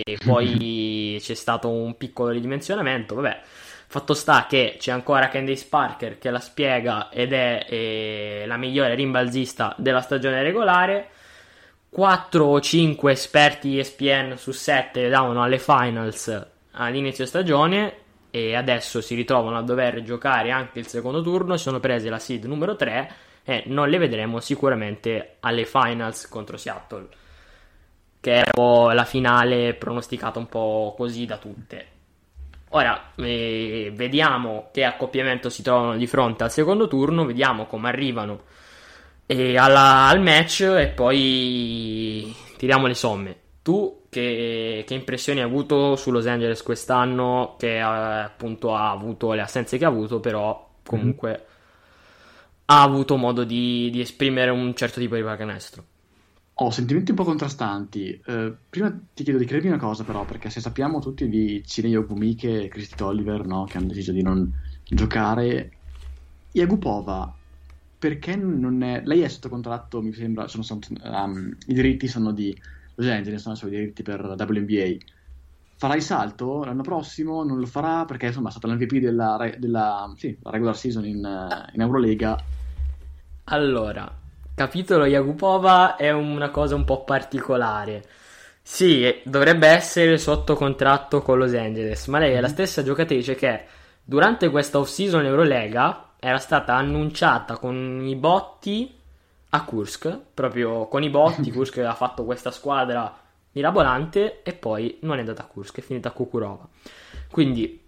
e poi c'è stato un piccolo ridimensionamento, vabbè. Fatto sta che c'è ancora Candice Parker che la spiega ed è eh, la migliore rimbalzista della stagione regolare. 4 o 5 esperti ESPN su 7 davano alle finals all'inizio stagione e adesso si ritrovano a dover giocare anche il secondo turno. Si sono prese la seed numero 3 e non le vedremo sicuramente alle finals contro Seattle che era un po' la finale pronosticata un po' così da tutte. Ora eh, vediamo che accoppiamento si trovano di fronte al secondo turno, vediamo come arrivano eh, alla, al match e poi tiriamo le somme. Tu che, che, impressioni hai avuto su Los Angeles quest'anno? Che eh, appunto ha avuto le assenze che ha avuto, però comunque mm-hmm. ha avuto modo di, di esprimere un certo tipo di pallacanestro. Ho sentimenti un po' contrastanti. Eh, prima ti chiedo di credermi una cosa, però, perché se sappiamo tutti di Cine Yogumike e Christy Tolliver, no, che hanno deciso di non giocare, Yagupova, perché non è... Lei è sotto contratto, mi sembra, sono, sono, um, i diritti sono di Los Angeles, sono i diritti per WNBA. Farà il salto l'anno prossimo? Non lo farà perché insomma è stata l'MVP della, della sì, regular season in, in Eurolega. Allora, capitolo Yagupova è una cosa un po' particolare. Sì, dovrebbe essere sotto contratto con Los Angeles, ma lei è la mhm. stessa giocatrice che durante questa off-season Eurolega era stata annunciata con i botti a Kursk, proprio con i botti Kursk ha fatto questa squadra mirabolante e poi non è andata a Kursk, è finita a Kukurova. Quindi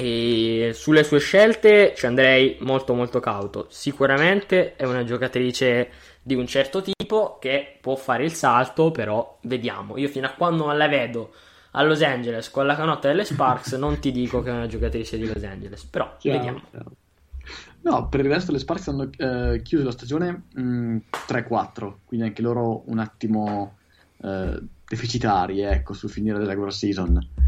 e sulle sue scelte ci andrei molto molto cauto. Sicuramente è una giocatrice di un certo tipo che può fare il salto, però vediamo. Io fino a quando non la vedo a Los Angeles con la canotta delle Sparks non ti dico che è una giocatrice di Los Angeles, però chiaro, vediamo. Chiaro. No, per il resto le Sparks hanno eh, chiuso la stagione mh, mm, 3-4, quindi anche loro un attimo eh, deficitari, ecco, sul finire della regular season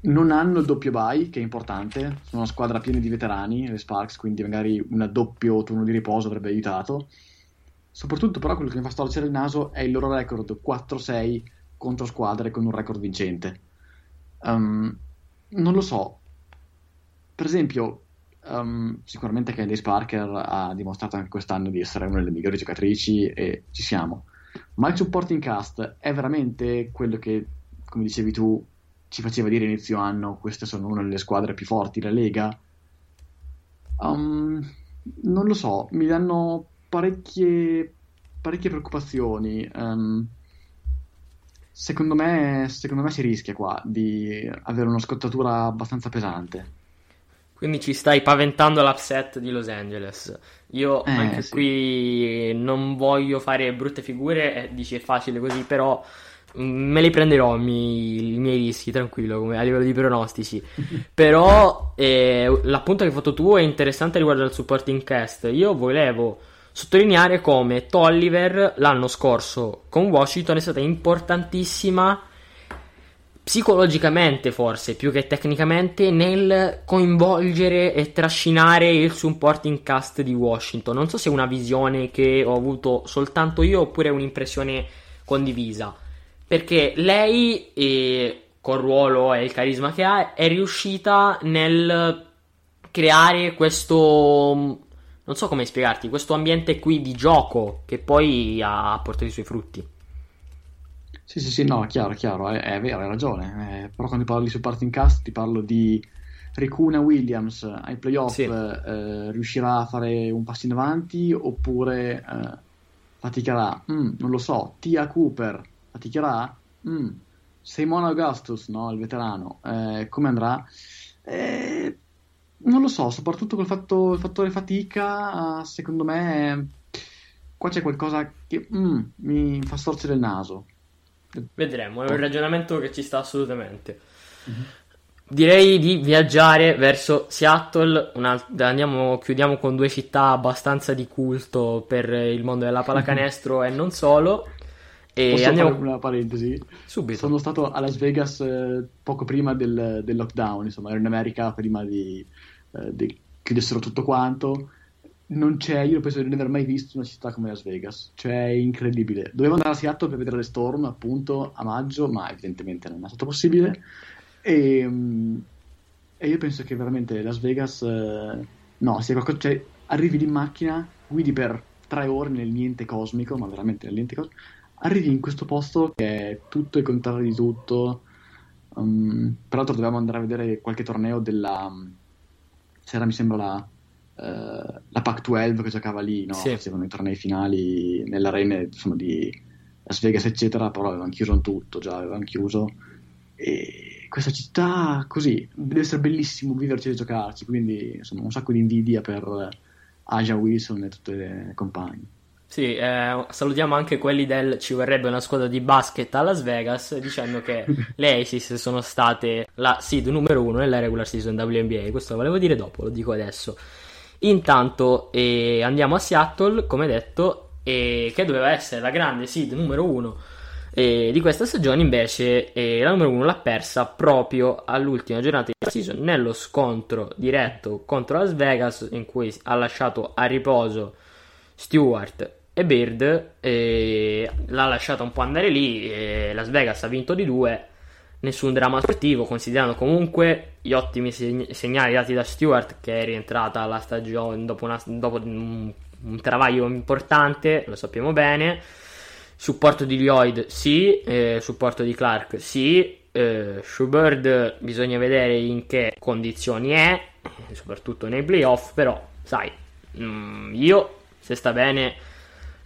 non hanno il doppio bye, che è importante. Sono una squadra piena di veterani, le Sparks, quindi magari un doppio turno di riposo avrebbe aiutato. Soprattutto, però, quello che mi fa storcere il naso è il loro record 4-6 contro squadre con un record vincente. Um, non lo so. Per esempio, um, sicuramente Candice Parker ha dimostrato anche quest'anno di essere una delle migliori giocatrici e ci siamo. Ma il supporting cast è veramente quello che, come dicevi tu, ci faceva dire inizio anno queste sono una delle squadre più forti della Lega. Um, non lo so, mi danno parecchie, parecchie preoccupazioni. Um, secondo, me, secondo me si rischia qua di avere una scottatura abbastanza pesante. Quindi ci stai paventando l'upset di Los Angeles. Io eh, anche sì. qui non voglio fare brutte figure, eh, dici è facile così, però me li prenderò mi, i miei rischi, tranquillo, come, a livello di pronostici. però eh, l'appunto che hai fatto tu è interessante riguardo al supporting cast. Io volevo sottolineare come Tolliver l'anno scorso con Washington è stata importantissima psicologicamente forse più che tecnicamente nel coinvolgere e trascinare il supporting cast di Washington. Non so se è una visione che ho avuto soltanto io oppure un'impressione condivisa. Perché lei, eh, col ruolo e il carisma che ha, è riuscita nel creare questo. Non so come spiegarti, questo ambiente qui di gioco che poi ha portato i suoi frutti. Sì, sì, sì, no, chiaro, chiaro, è, è vero, hai ragione. Eh, però quando ti parlo di supporting cast ti parlo di Ricuna Williams ai playoff sì. eh, riuscirà a fare un passo in avanti oppure eh, faticherà? Mm, non lo so. Tia Cooper faticherà? Mm. Simon Augustus, no, il veterano, eh, come andrà? Eh, non lo so, soprattutto col fatto, il fattore fatica, secondo me qua c'è qualcosa che mm, mi fa storcere il naso. Vedremo, è un ragionamento che ci sta assolutamente. Mm-hmm. Direi di viaggiare verso Seattle, andiamo, chiudiamo con due città abbastanza di culto per il mondo della pallacanestro e non solo. E Posso andiamo... fare una parentesi? Subito. Sono stato a Las Vegas eh, poco prima del, del, lockdown, insomma ero in America prima di, eh, di chiudessero tutto quanto non c'è, io penso di non aver mai visto una città come Las Vegas, cioè è incredibile. Dovevo andare a Seattle per vedere le Storm appunto a maggio, ma evidentemente non è stato possibile. E, mm, e io penso che veramente Las Vegas, eh, no, sia qualcosa, cioè arrivi in macchina, guidi per tre ore nel niente cosmico, ma veramente nel niente cosmico, arrivi in questo posto che è tutto il contrario di tutto. Um, peraltro dovevamo andare a vedere qualche torneo della... C'era mi sembra la eh, la Pac-12 che giocava lì, no? sì. facevano i tornei finali nelle arene insomma, di Las Vegas, eccetera, però avevano chiuso tutto, già avevano chiuso. E questa città, così, deve essere bellissimo viverci e giocarci, quindi insomma un sacco di invidia per Aja Wilson e tutte le compagne. Sì, eh, salutiamo anche quelli del ci vorrebbe una squadra di basket a Las Vegas dicendo che le Aces sono state la seed numero uno nella regular season WNBA. Questo lo volevo dire dopo, lo dico adesso. Intanto eh, andiamo a Seattle, come detto, eh, che doveva essere la grande seed numero uno di questa stagione, invece la numero uno l'ha persa proprio all'ultima giornata della season nello scontro diretto contro Las Vegas, in cui ha lasciato a riposo Stewart e Bird, l'ha lasciata un po' andare lì, Las Vegas ha vinto di due nessun dramma sportivo, considerando comunque gli ottimi seg- segnali dati da Stewart, che è rientrata alla stagione dopo, una, dopo un, un, travaglio importante, lo sappiamo bene. Supporto di Lloyd, sì. Eh, supporto di Clark, sì. Eh, Schubert bisogna vedere in che condizioni è, soprattutto nei playoff, però, sai, mh, mm, io, se sta bene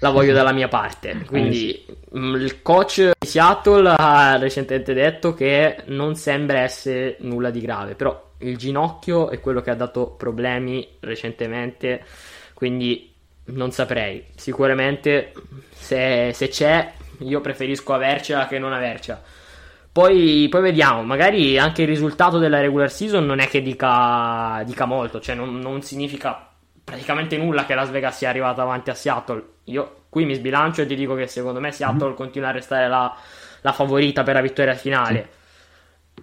la voglio dalla mia parte. Eh, Quindi mm, il coach di Seattle ha recentemente detto che non sembra essere nulla di grave, però il ginocchio è quello che ha dato problemi recentemente, quindi non saprei. Sicuramente se, se c'è io preferisco avercela che non avercela. Poi, poi, vediamo, magari anche il risultato della regular season non è che dica, dica molto, cioè non, non significa praticamente nulla che Las Vegas sia arrivata avanti a Seattle. Io qui mi sbilancio e ti dico che secondo me Seattle mm-hmm. continua a restare la, la, favorita per la vittoria finale. Sì.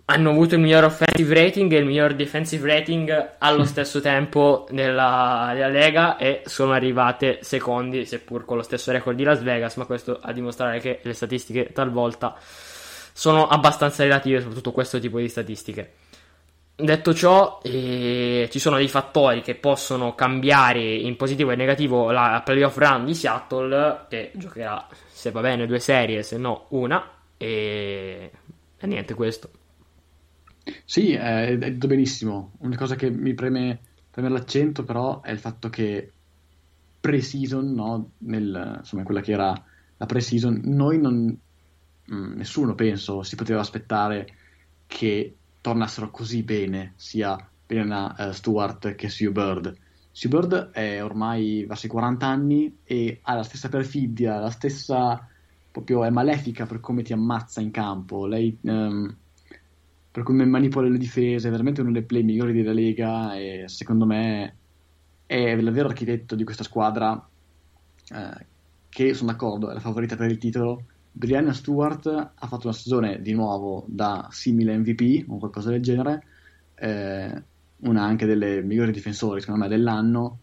Hanno avuto il miglior offensive rating e il miglior defensive rating allo stesso tempo nella, nella, Lega e sono arrivate secondi, seppur con lo stesso record di Las Vegas, ma questo a dimostrare che le statistiche talvolta sono abbastanza relative, soprattutto questo tipo di statistiche. Detto ciò, eh, ci sono dei fattori che possono cambiare in positivo e negativo la playoff run di Seattle, che giocherà, se va bene, due serie, se no una, e, e niente questo. Sì, è detto benissimo. Una cosa che mi preme, preme l'accento però è il fatto che pre-season, no? Nel, insomma, quella che era la pre-season, noi non, mm, nessuno penso si poteva aspettare che tornassero così bene sia Brianna uh, Stewart che Sue Bird. Sue Bird è ormai verso i 40 anni e ha la stessa perfidia, la stessa proprio è malefica per come ti ammazza in campo. Lei um, per come manipola le difese, è veramente uno dei play migliori della Lega e secondo me è il vero architetto di questa squadra eh, che sono d'accordo, è la favorita per il titolo. Brianna Stewart ha fatto una stagione di nuovo da simile MVP o qualcosa del genere, eh, una anche delle migliori difensori secondo me dell'anno,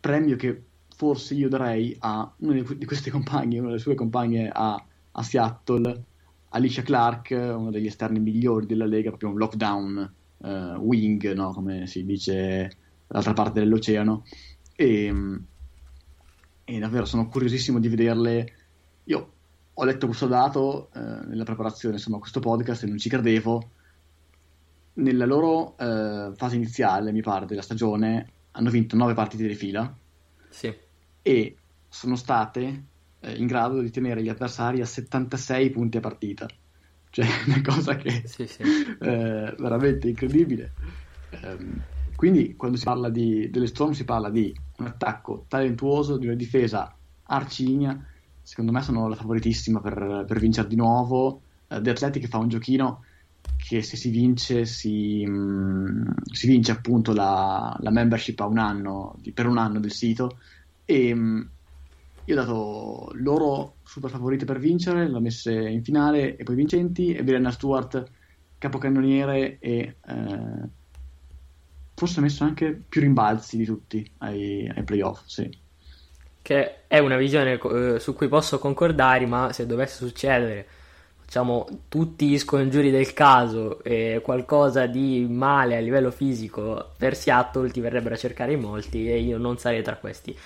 premio che forse io darei a una di queste compagne, una delle sue compagne a, a Seattle, Alicia Clark, uno degli esterni migliori della Lega, proprio un lockdown uh, wing, no? come si dice dall'altra parte dell'oceano. E, e, davvero sono curiosissimo di vederle. Io ho letto questo dato eh, nella preparazione insomma, a questo podcast e non ci credevo. Nella loro eh, fase iniziale, mi pare, della stagione, hanno vinto 9 partite di fila. Sì. E sono state eh, in grado di tenere gli avversari a 76 punti a partita. Cioè, una cosa che sì, sì. è veramente incredibile. Um, quindi, quando si parla di, delle Storm, si parla di un attacco talentuoso, di una difesa arcigna. Secondo me sono la favoritissima per, per vincere di nuovo. Uh, The Athletic fa un giochino che se si vince si, mh, si vince appunto la, la membership un anno, per un anno del sito e mh, io ho dato loro super favorite per vincere, l'ho messe in finale e poi vincenti, e Brianna Stewart capocannoniere e eh, forse ho messo anche più rimbalzi di tutti ai, ai playoff, sì. Che è una visione eh, su cui posso concordare, ma se dovesse succedere, facciamo tutti gli scongiuri del caso e qualcosa di male a livello fisico per Seattle ti verrebbero a cercare in molti e io non sarei tra questi.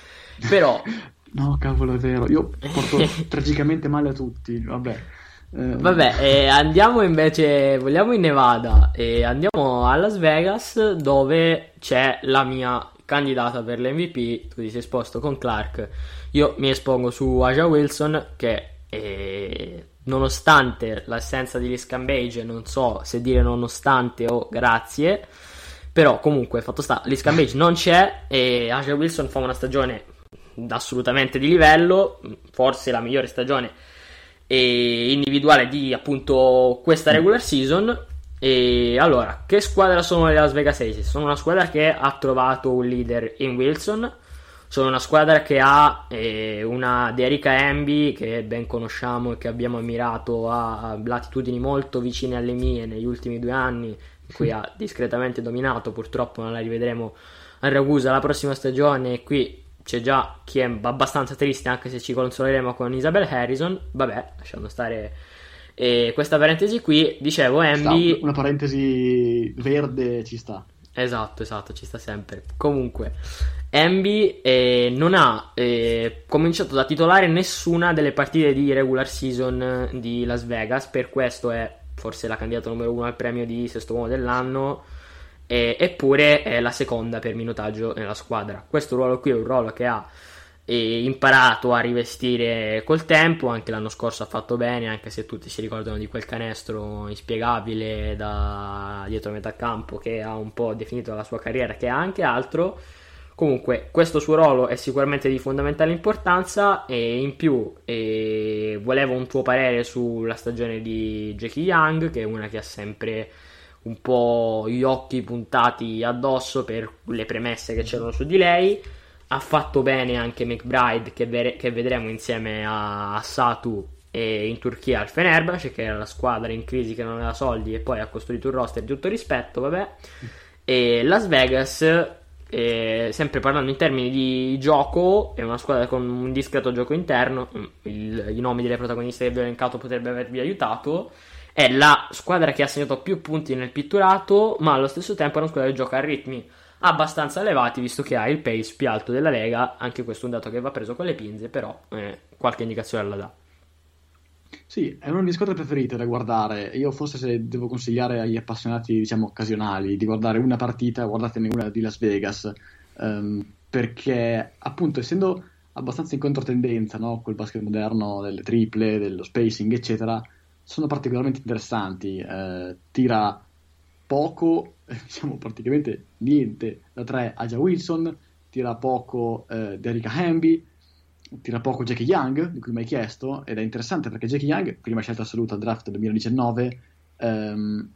Però No, cavolo, è vero. Io porto tragicamente male a tutti. Vabbè. Eh... Vabbè, eh, andiamo invece. Vogliamo in Nevada e andiamo a Las Vegas dove c'è la mia candidata per l'MVP. Tu ti sei esposto con Clark. Io mi espongo su Aja Wilson che eh, nonostante l'assenza di Liscambage, non so se dire nonostante o grazie. Però comunque, fatto sta, Liscambage non c'è e Aja Wilson fa una stagione assolutamente di livello, forse la migliore stagione individuale di appunto questa regular season. E allora, che squadra sono le Las Vegas Aces? Sono una squadra che ha trovato un leader in Wilson. Sono una squadra che ha eh, una Erika Ambi che ben conosciamo e che abbiamo ammirato a latitudini molto vicine alle mie negli ultimi due anni, in cui ha discretamente dominato. Purtroppo non la rivedremo a Ragusa la prossima stagione. Qui c'è già chi è abbastanza triste anche se ci consoleremo con Isabel Harrison vabbè lasciando stare e questa parentesi qui dicevo Ambi una parentesi verde ci sta. Esatto esatto ci sta sempre. Comunque Ambi eh, non ha eh, cominciato da titolare nessuna delle partite di regular season di Las Vegas. Per questo è forse la candidata numero uno al premio di sesto uomo dell'anno e, eppure è la seconda per minutaggio nella squadra. Questo ruolo qui è un ruolo che ha eh, imparato a rivestire col tempo, anche l'anno scorso ha fatto bene, anche se tutti si ricordano di quel canestro inspiegabile da dietro metà campo che ha un po' definito la sua carriera, che ha anche altro. Comunque, questo suo ruolo è sicuramente di fondamentale importanza e in più eh, volevo un tuo parere sulla stagione di Jackie Young, che è una che ha sempre un po' gli occhi puntati addosso per le premesse che c'erano su di lei. Ha fatto bene anche McBride, che, ver- che vedremo insieme a, a Satu e in Turchia al Fenerbahce, che era la squadra in crisi che non aveva soldi e poi ha costruito un roster di tutto rispetto, vabbè. E Las Vegas, eh, sempre parlando in termini di gioco, è una squadra con un discreto gioco interno, il, i nomi delle protagoniste che vi ho elencato potrebbe avervi aiutato è la squadra che ha segnato più punti nel pitturato, ma allo stesso tempo è una squadra che gioca a ritmi abbastanza elevati, visto che ha il pace più alto della Lega. Anche questo è un dato che va preso con le pinze, però eh, qualche indicazione la dà. Sì, è una delle squadre preferite da guardare. Io forse se devo consigliare agli appassionati, diciamo, occasionali di guardare una partita, guardatene una di Las Vegas, um, perché appunto essendo abbastanza in controtendenza, no? Col basket moderno, delle triple, dello spacing, eccetera, sono particolarmente interessanti. Eh, tira poco, diciamo praticamente niente da 3 Aja Wilson, tira poco eh, Derrick Hamby, tira poco Jackie Young, di cui mi hai chiesto, ed è interessante perché Jackie Young, prima scelta assoluta al draft 2019, ehm,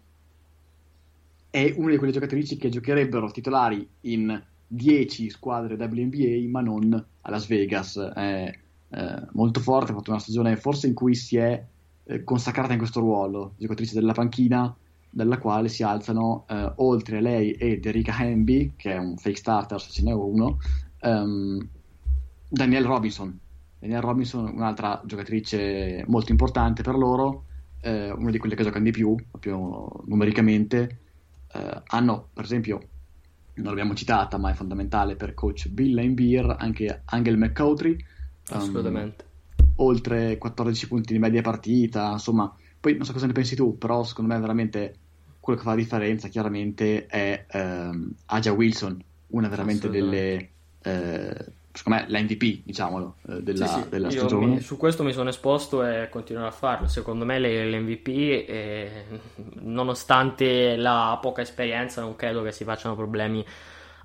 è una di quelle giocatrici che giocherebbero titolari in 10 squadre WNBA, ma non a Las Vegas. È eh, molto forte, ha fatto una stagione forse in cui si è eh, consacrata in questo ruolo, giocatrice della panchina, dalla quale si alzano eh, oltre a lei e Erika Hamby, che è un fake starter se ce n'è uno, um, Danielle Robinson. Danielle Robinson, un'altra giocatrice molto importante per loro, eh, una di quelle che giocano di più, proprio numericamente. Eh, hanno, per esempio, non l'abbiamo citata, ma è fondamentale per coach Bill Laimbeer, anche Angel McCautry. Assolutamente. Um, oltre 14 punti di media partita, insomma, poi non so cosa ne pensi tu, però secondo me veramente quello che fa la differenza chiaramente è um, Aja Wilson, una veramente delle... Eh, secondo me l'MVP, diciamolo, eh, della, sì, sì. della stagione. Mi, su questo mi sono esposto e continuerò a farlo. Secondo me l'MVP, eh, nonostante la poca esperienza, non credo che si facciano problemi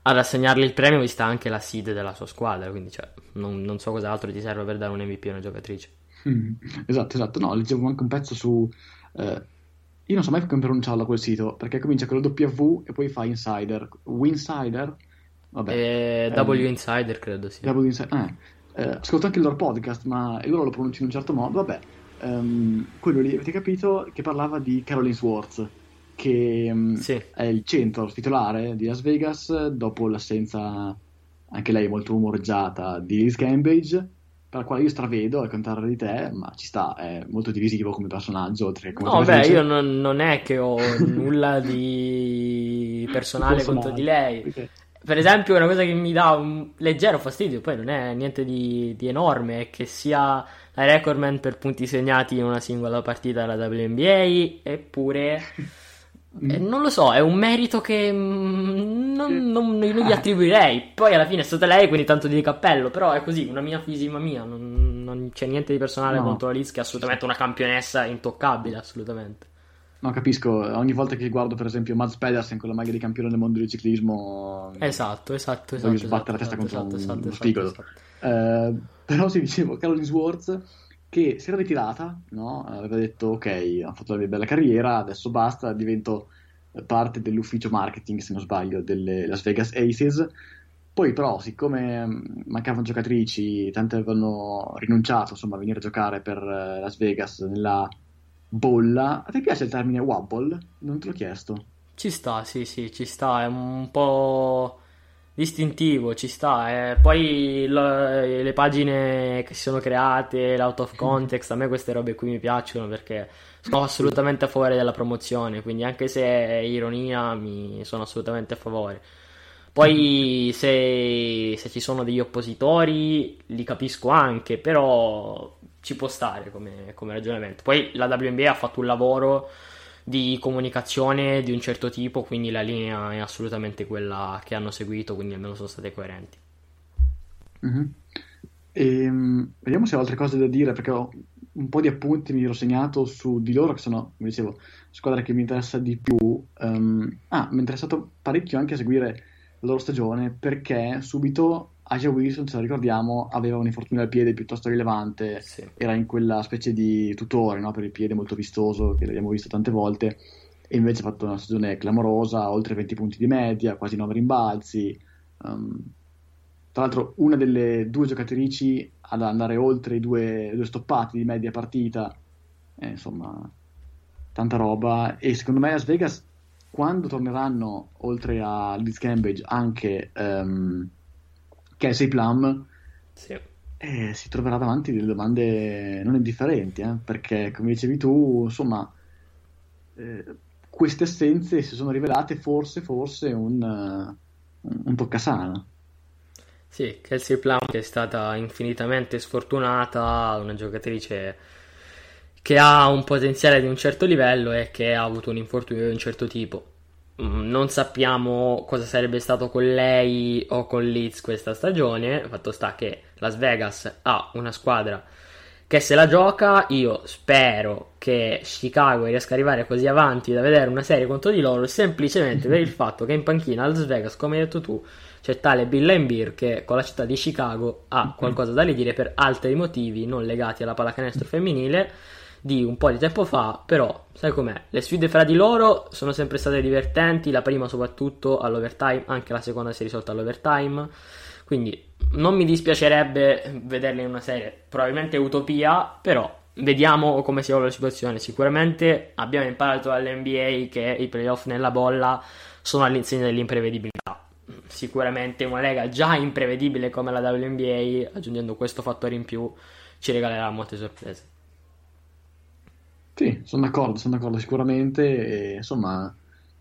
ad assegnargli il premio, vista anche la seed della sua squadra. Quindi, cioè, non, non, so cos'altro ti serve per dare un MVP a una giocatrice. Mm, esatto, esatto. No, leggevo anche un pezzo su. Eh, io non so mai come pronunciarlo quel sito perché comincia con lo W e poi fa Insider. Winsider Vabbè, eh, W ehm, Insider credo sia. W Insider, eh. eh, ascolto anche il loro podcast, ma loro lo pronunciano in un certo modo. Vabbè, um, quello lì avete capito che parlava di Caroline Swartz, che um, sì. è il centro titolare di Las Vegas dopo l'assenza, anche lei molto umoreggiata, di Liz Cambridge per la quale io stravedo al contrario di te, ma ci sta, è molto divisivo come personaggio. Oltre come no, beh, io non, non, è che ho nulla di personale contro di lei. Okay per esempio, una cosa che mi dà un leggero fastidio, poi non è niente di, di enorme, è che sia la recordman per punti segnati in una singola partita della WNBA, eppure. Eh, non lo so, è un merito che mm, non, non, non, gli attribuirei. Poi alla fine è stata lei, quindi tanto di cappello. Però è così, una mia fisima mia. Non, non c'è niente di personale no. contro la Liz, che è assolutamente una campionessa intoccabile. Assolutamente. No, capisco. Ogni volta che guardo, per esempio, Mads Pedersen con la maglia di campione del mondo del ciclismo, esatto, esatto, esatto. Voglio esatto, sbattere esatto, la testa contro esatto, un, esatto, uno spigolo. Eh, però, sì, dicevo, Caroline Swartz che si era ritirata, no? aveva detto: Ok, ho fatto la mia bella carriera, adesso basta, divento parte dell'ufficio marketing, se non sbaglio, delle Las Vegas Aces. Poi, però, siccome mancavano giocatrici, tante avevano rinunciato insomma, a venire a giocare per eh, Las Vegas nella bolla. A te piace il termine wobble? Non te l'ho chiesto. Ci sta, sì, sì, ci sta, è un po' distintivo, ci sta. Eh. Poi lo, le pagine che si sono create, l'out of context, a me queste robe qui mi piacciono perché sono assolutamente a favore della promozione, quindi anche se è ironia mi sono assolutamente a favore. Poi se, se ci sono degli oppositori li capisco anche, però ci può stare come, come ragionamento. Poi la WNBA ha fatto un lavoro di comunicazione di un certo tipo, quindi la linea è assolutamente quella che hanno seguito, quindi almeno sono state coerenti. Mm-hmm. E, um, vediamo se ho altre cose da dire, perché ho un po' di appunti mi ero segnato su di loro, che sono, come dicevo, squadra che mi interessa di più. Um, ah, mi è interessato parecchio anche a seguire la loro stagione, perché subito Asia Wilson, se la ricordiamo, aveva un infortunio al piede piuttosto rilevante, sì. era in quella specie di tutore no? per il piede molto vistoso che l'abbiamo visto tante volte, e invece ha fatto una stagione clamorosa, oltre 20 punti di media, quasi 9 rimbalzi. Um, tra l'altro, una delle due giocatrici ad andare oltre i due, due stoppati di media partita, eh, insomma, tanta roba. E secondo me Las Vegas, quando torneranno oltre a Liz Cambridge anche. Um, Kelsey Plum sì. eh, si troverà davanti delle domande non indifferenti, eh, perché come dicevi tu, insomma, eh, queste assenze si sono rivelate forse, forse un, uh, un toccasana. Sì, Kelsey Plum che è stata infinitamente sfortunata, una giocatrice che ha un potenziale di un certo livello e che ha avuto un infortunio di un certo tipo. Mm, non sappiamo cosa sarebbe stato con lei o con Leeds questa stagione. Fatto sta che Las Vegas ha una squadra che se la gioca. Io spero che Chicago riesca ad arrivare così avanti da vedere una serie contro di loro semplicemente per il fatto che in panchina a Las Vegas, come hai detto tu, c'è tale Bill Lambier che con la città di Chicago ha qualcosa da ridire per altri motivi non legati alla pallacanestro femminile di un po' di tempo fa, però sai com'è, le sfide fra di loro sono sempre state divertenti, la prima soprattutto all'overtime, anche la seconda si è risolta all'overtime, quindi non mi dispiacerebbe vederle in una serie, probabilmente utopia, però vediamo come si evolve la situazione. Sicuramente abbiamo imparato dall'NBA che i playoff nella bolla sono all'insegna dell'imprevedibilità. Sicuramente una lega già imprevedibile come la WNBA, aggiungendo questo fattore in più, ci regalerà molte sorprese. Sì, sono d'accordo, sono d'accordo sicuramente. E, insomma,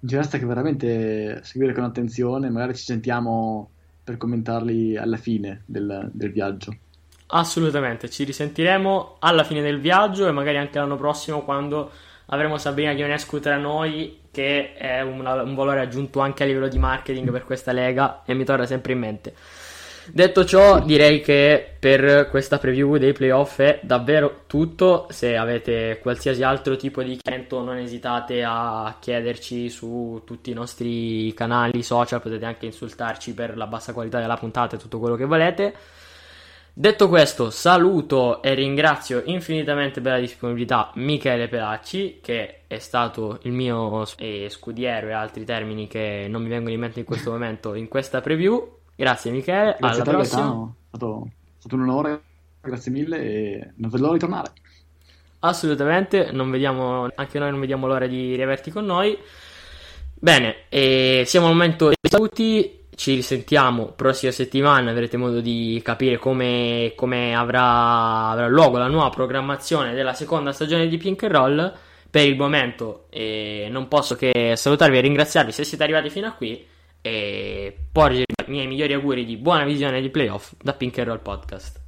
ci resta che veramente seguire con attenzione. Magari ci sentiamo per commentarli alla fine del, del viaggio. Assolutamente, ci risentiremo alla fine del viaggio e magari anche l'anno prossimo quando avremo Sabrina Ionescu tra noi che è un, un valore aggiunto anche a livello di marketing per questa lega e mi torna sempre in mente. Detto ciò, direi che per questa preview dei playoff è davvero tutto. Se avete qualsiasi altro tipo di chiarimento, non esitate a chiederci su tutti i nostri canali social. Potete anche insultarci per la bassa qualità della puntata e tutto quello che volete. Detto questo, saluto e ringrazio infinitamente per la disponibilità Michele Pelacci, che è stato il mio scudiero e altri termini che non mi vengono in mente in questo momento in questa preview. Grazie Michele, grazie alla prossima. È stato, è stato un onore, grazie mille e non vedo l'ora di tornare. Assolutamente, vediamo, anche noi non vediamo l'ora di riaverti con noi. Bene, siamo al momento dei saluti, ci risentiamo prossima settimana, avrete modo di capire come, come avrà, avrà, luogo la nuova programmazione della seconda stagione di Pink and Roll. Per il momento eh, non posso che salutarvi e ringraziarvi se siete arrivati fino a qui e porgere i miei migliori auguri di buona visione di playoff da Pink Podcast.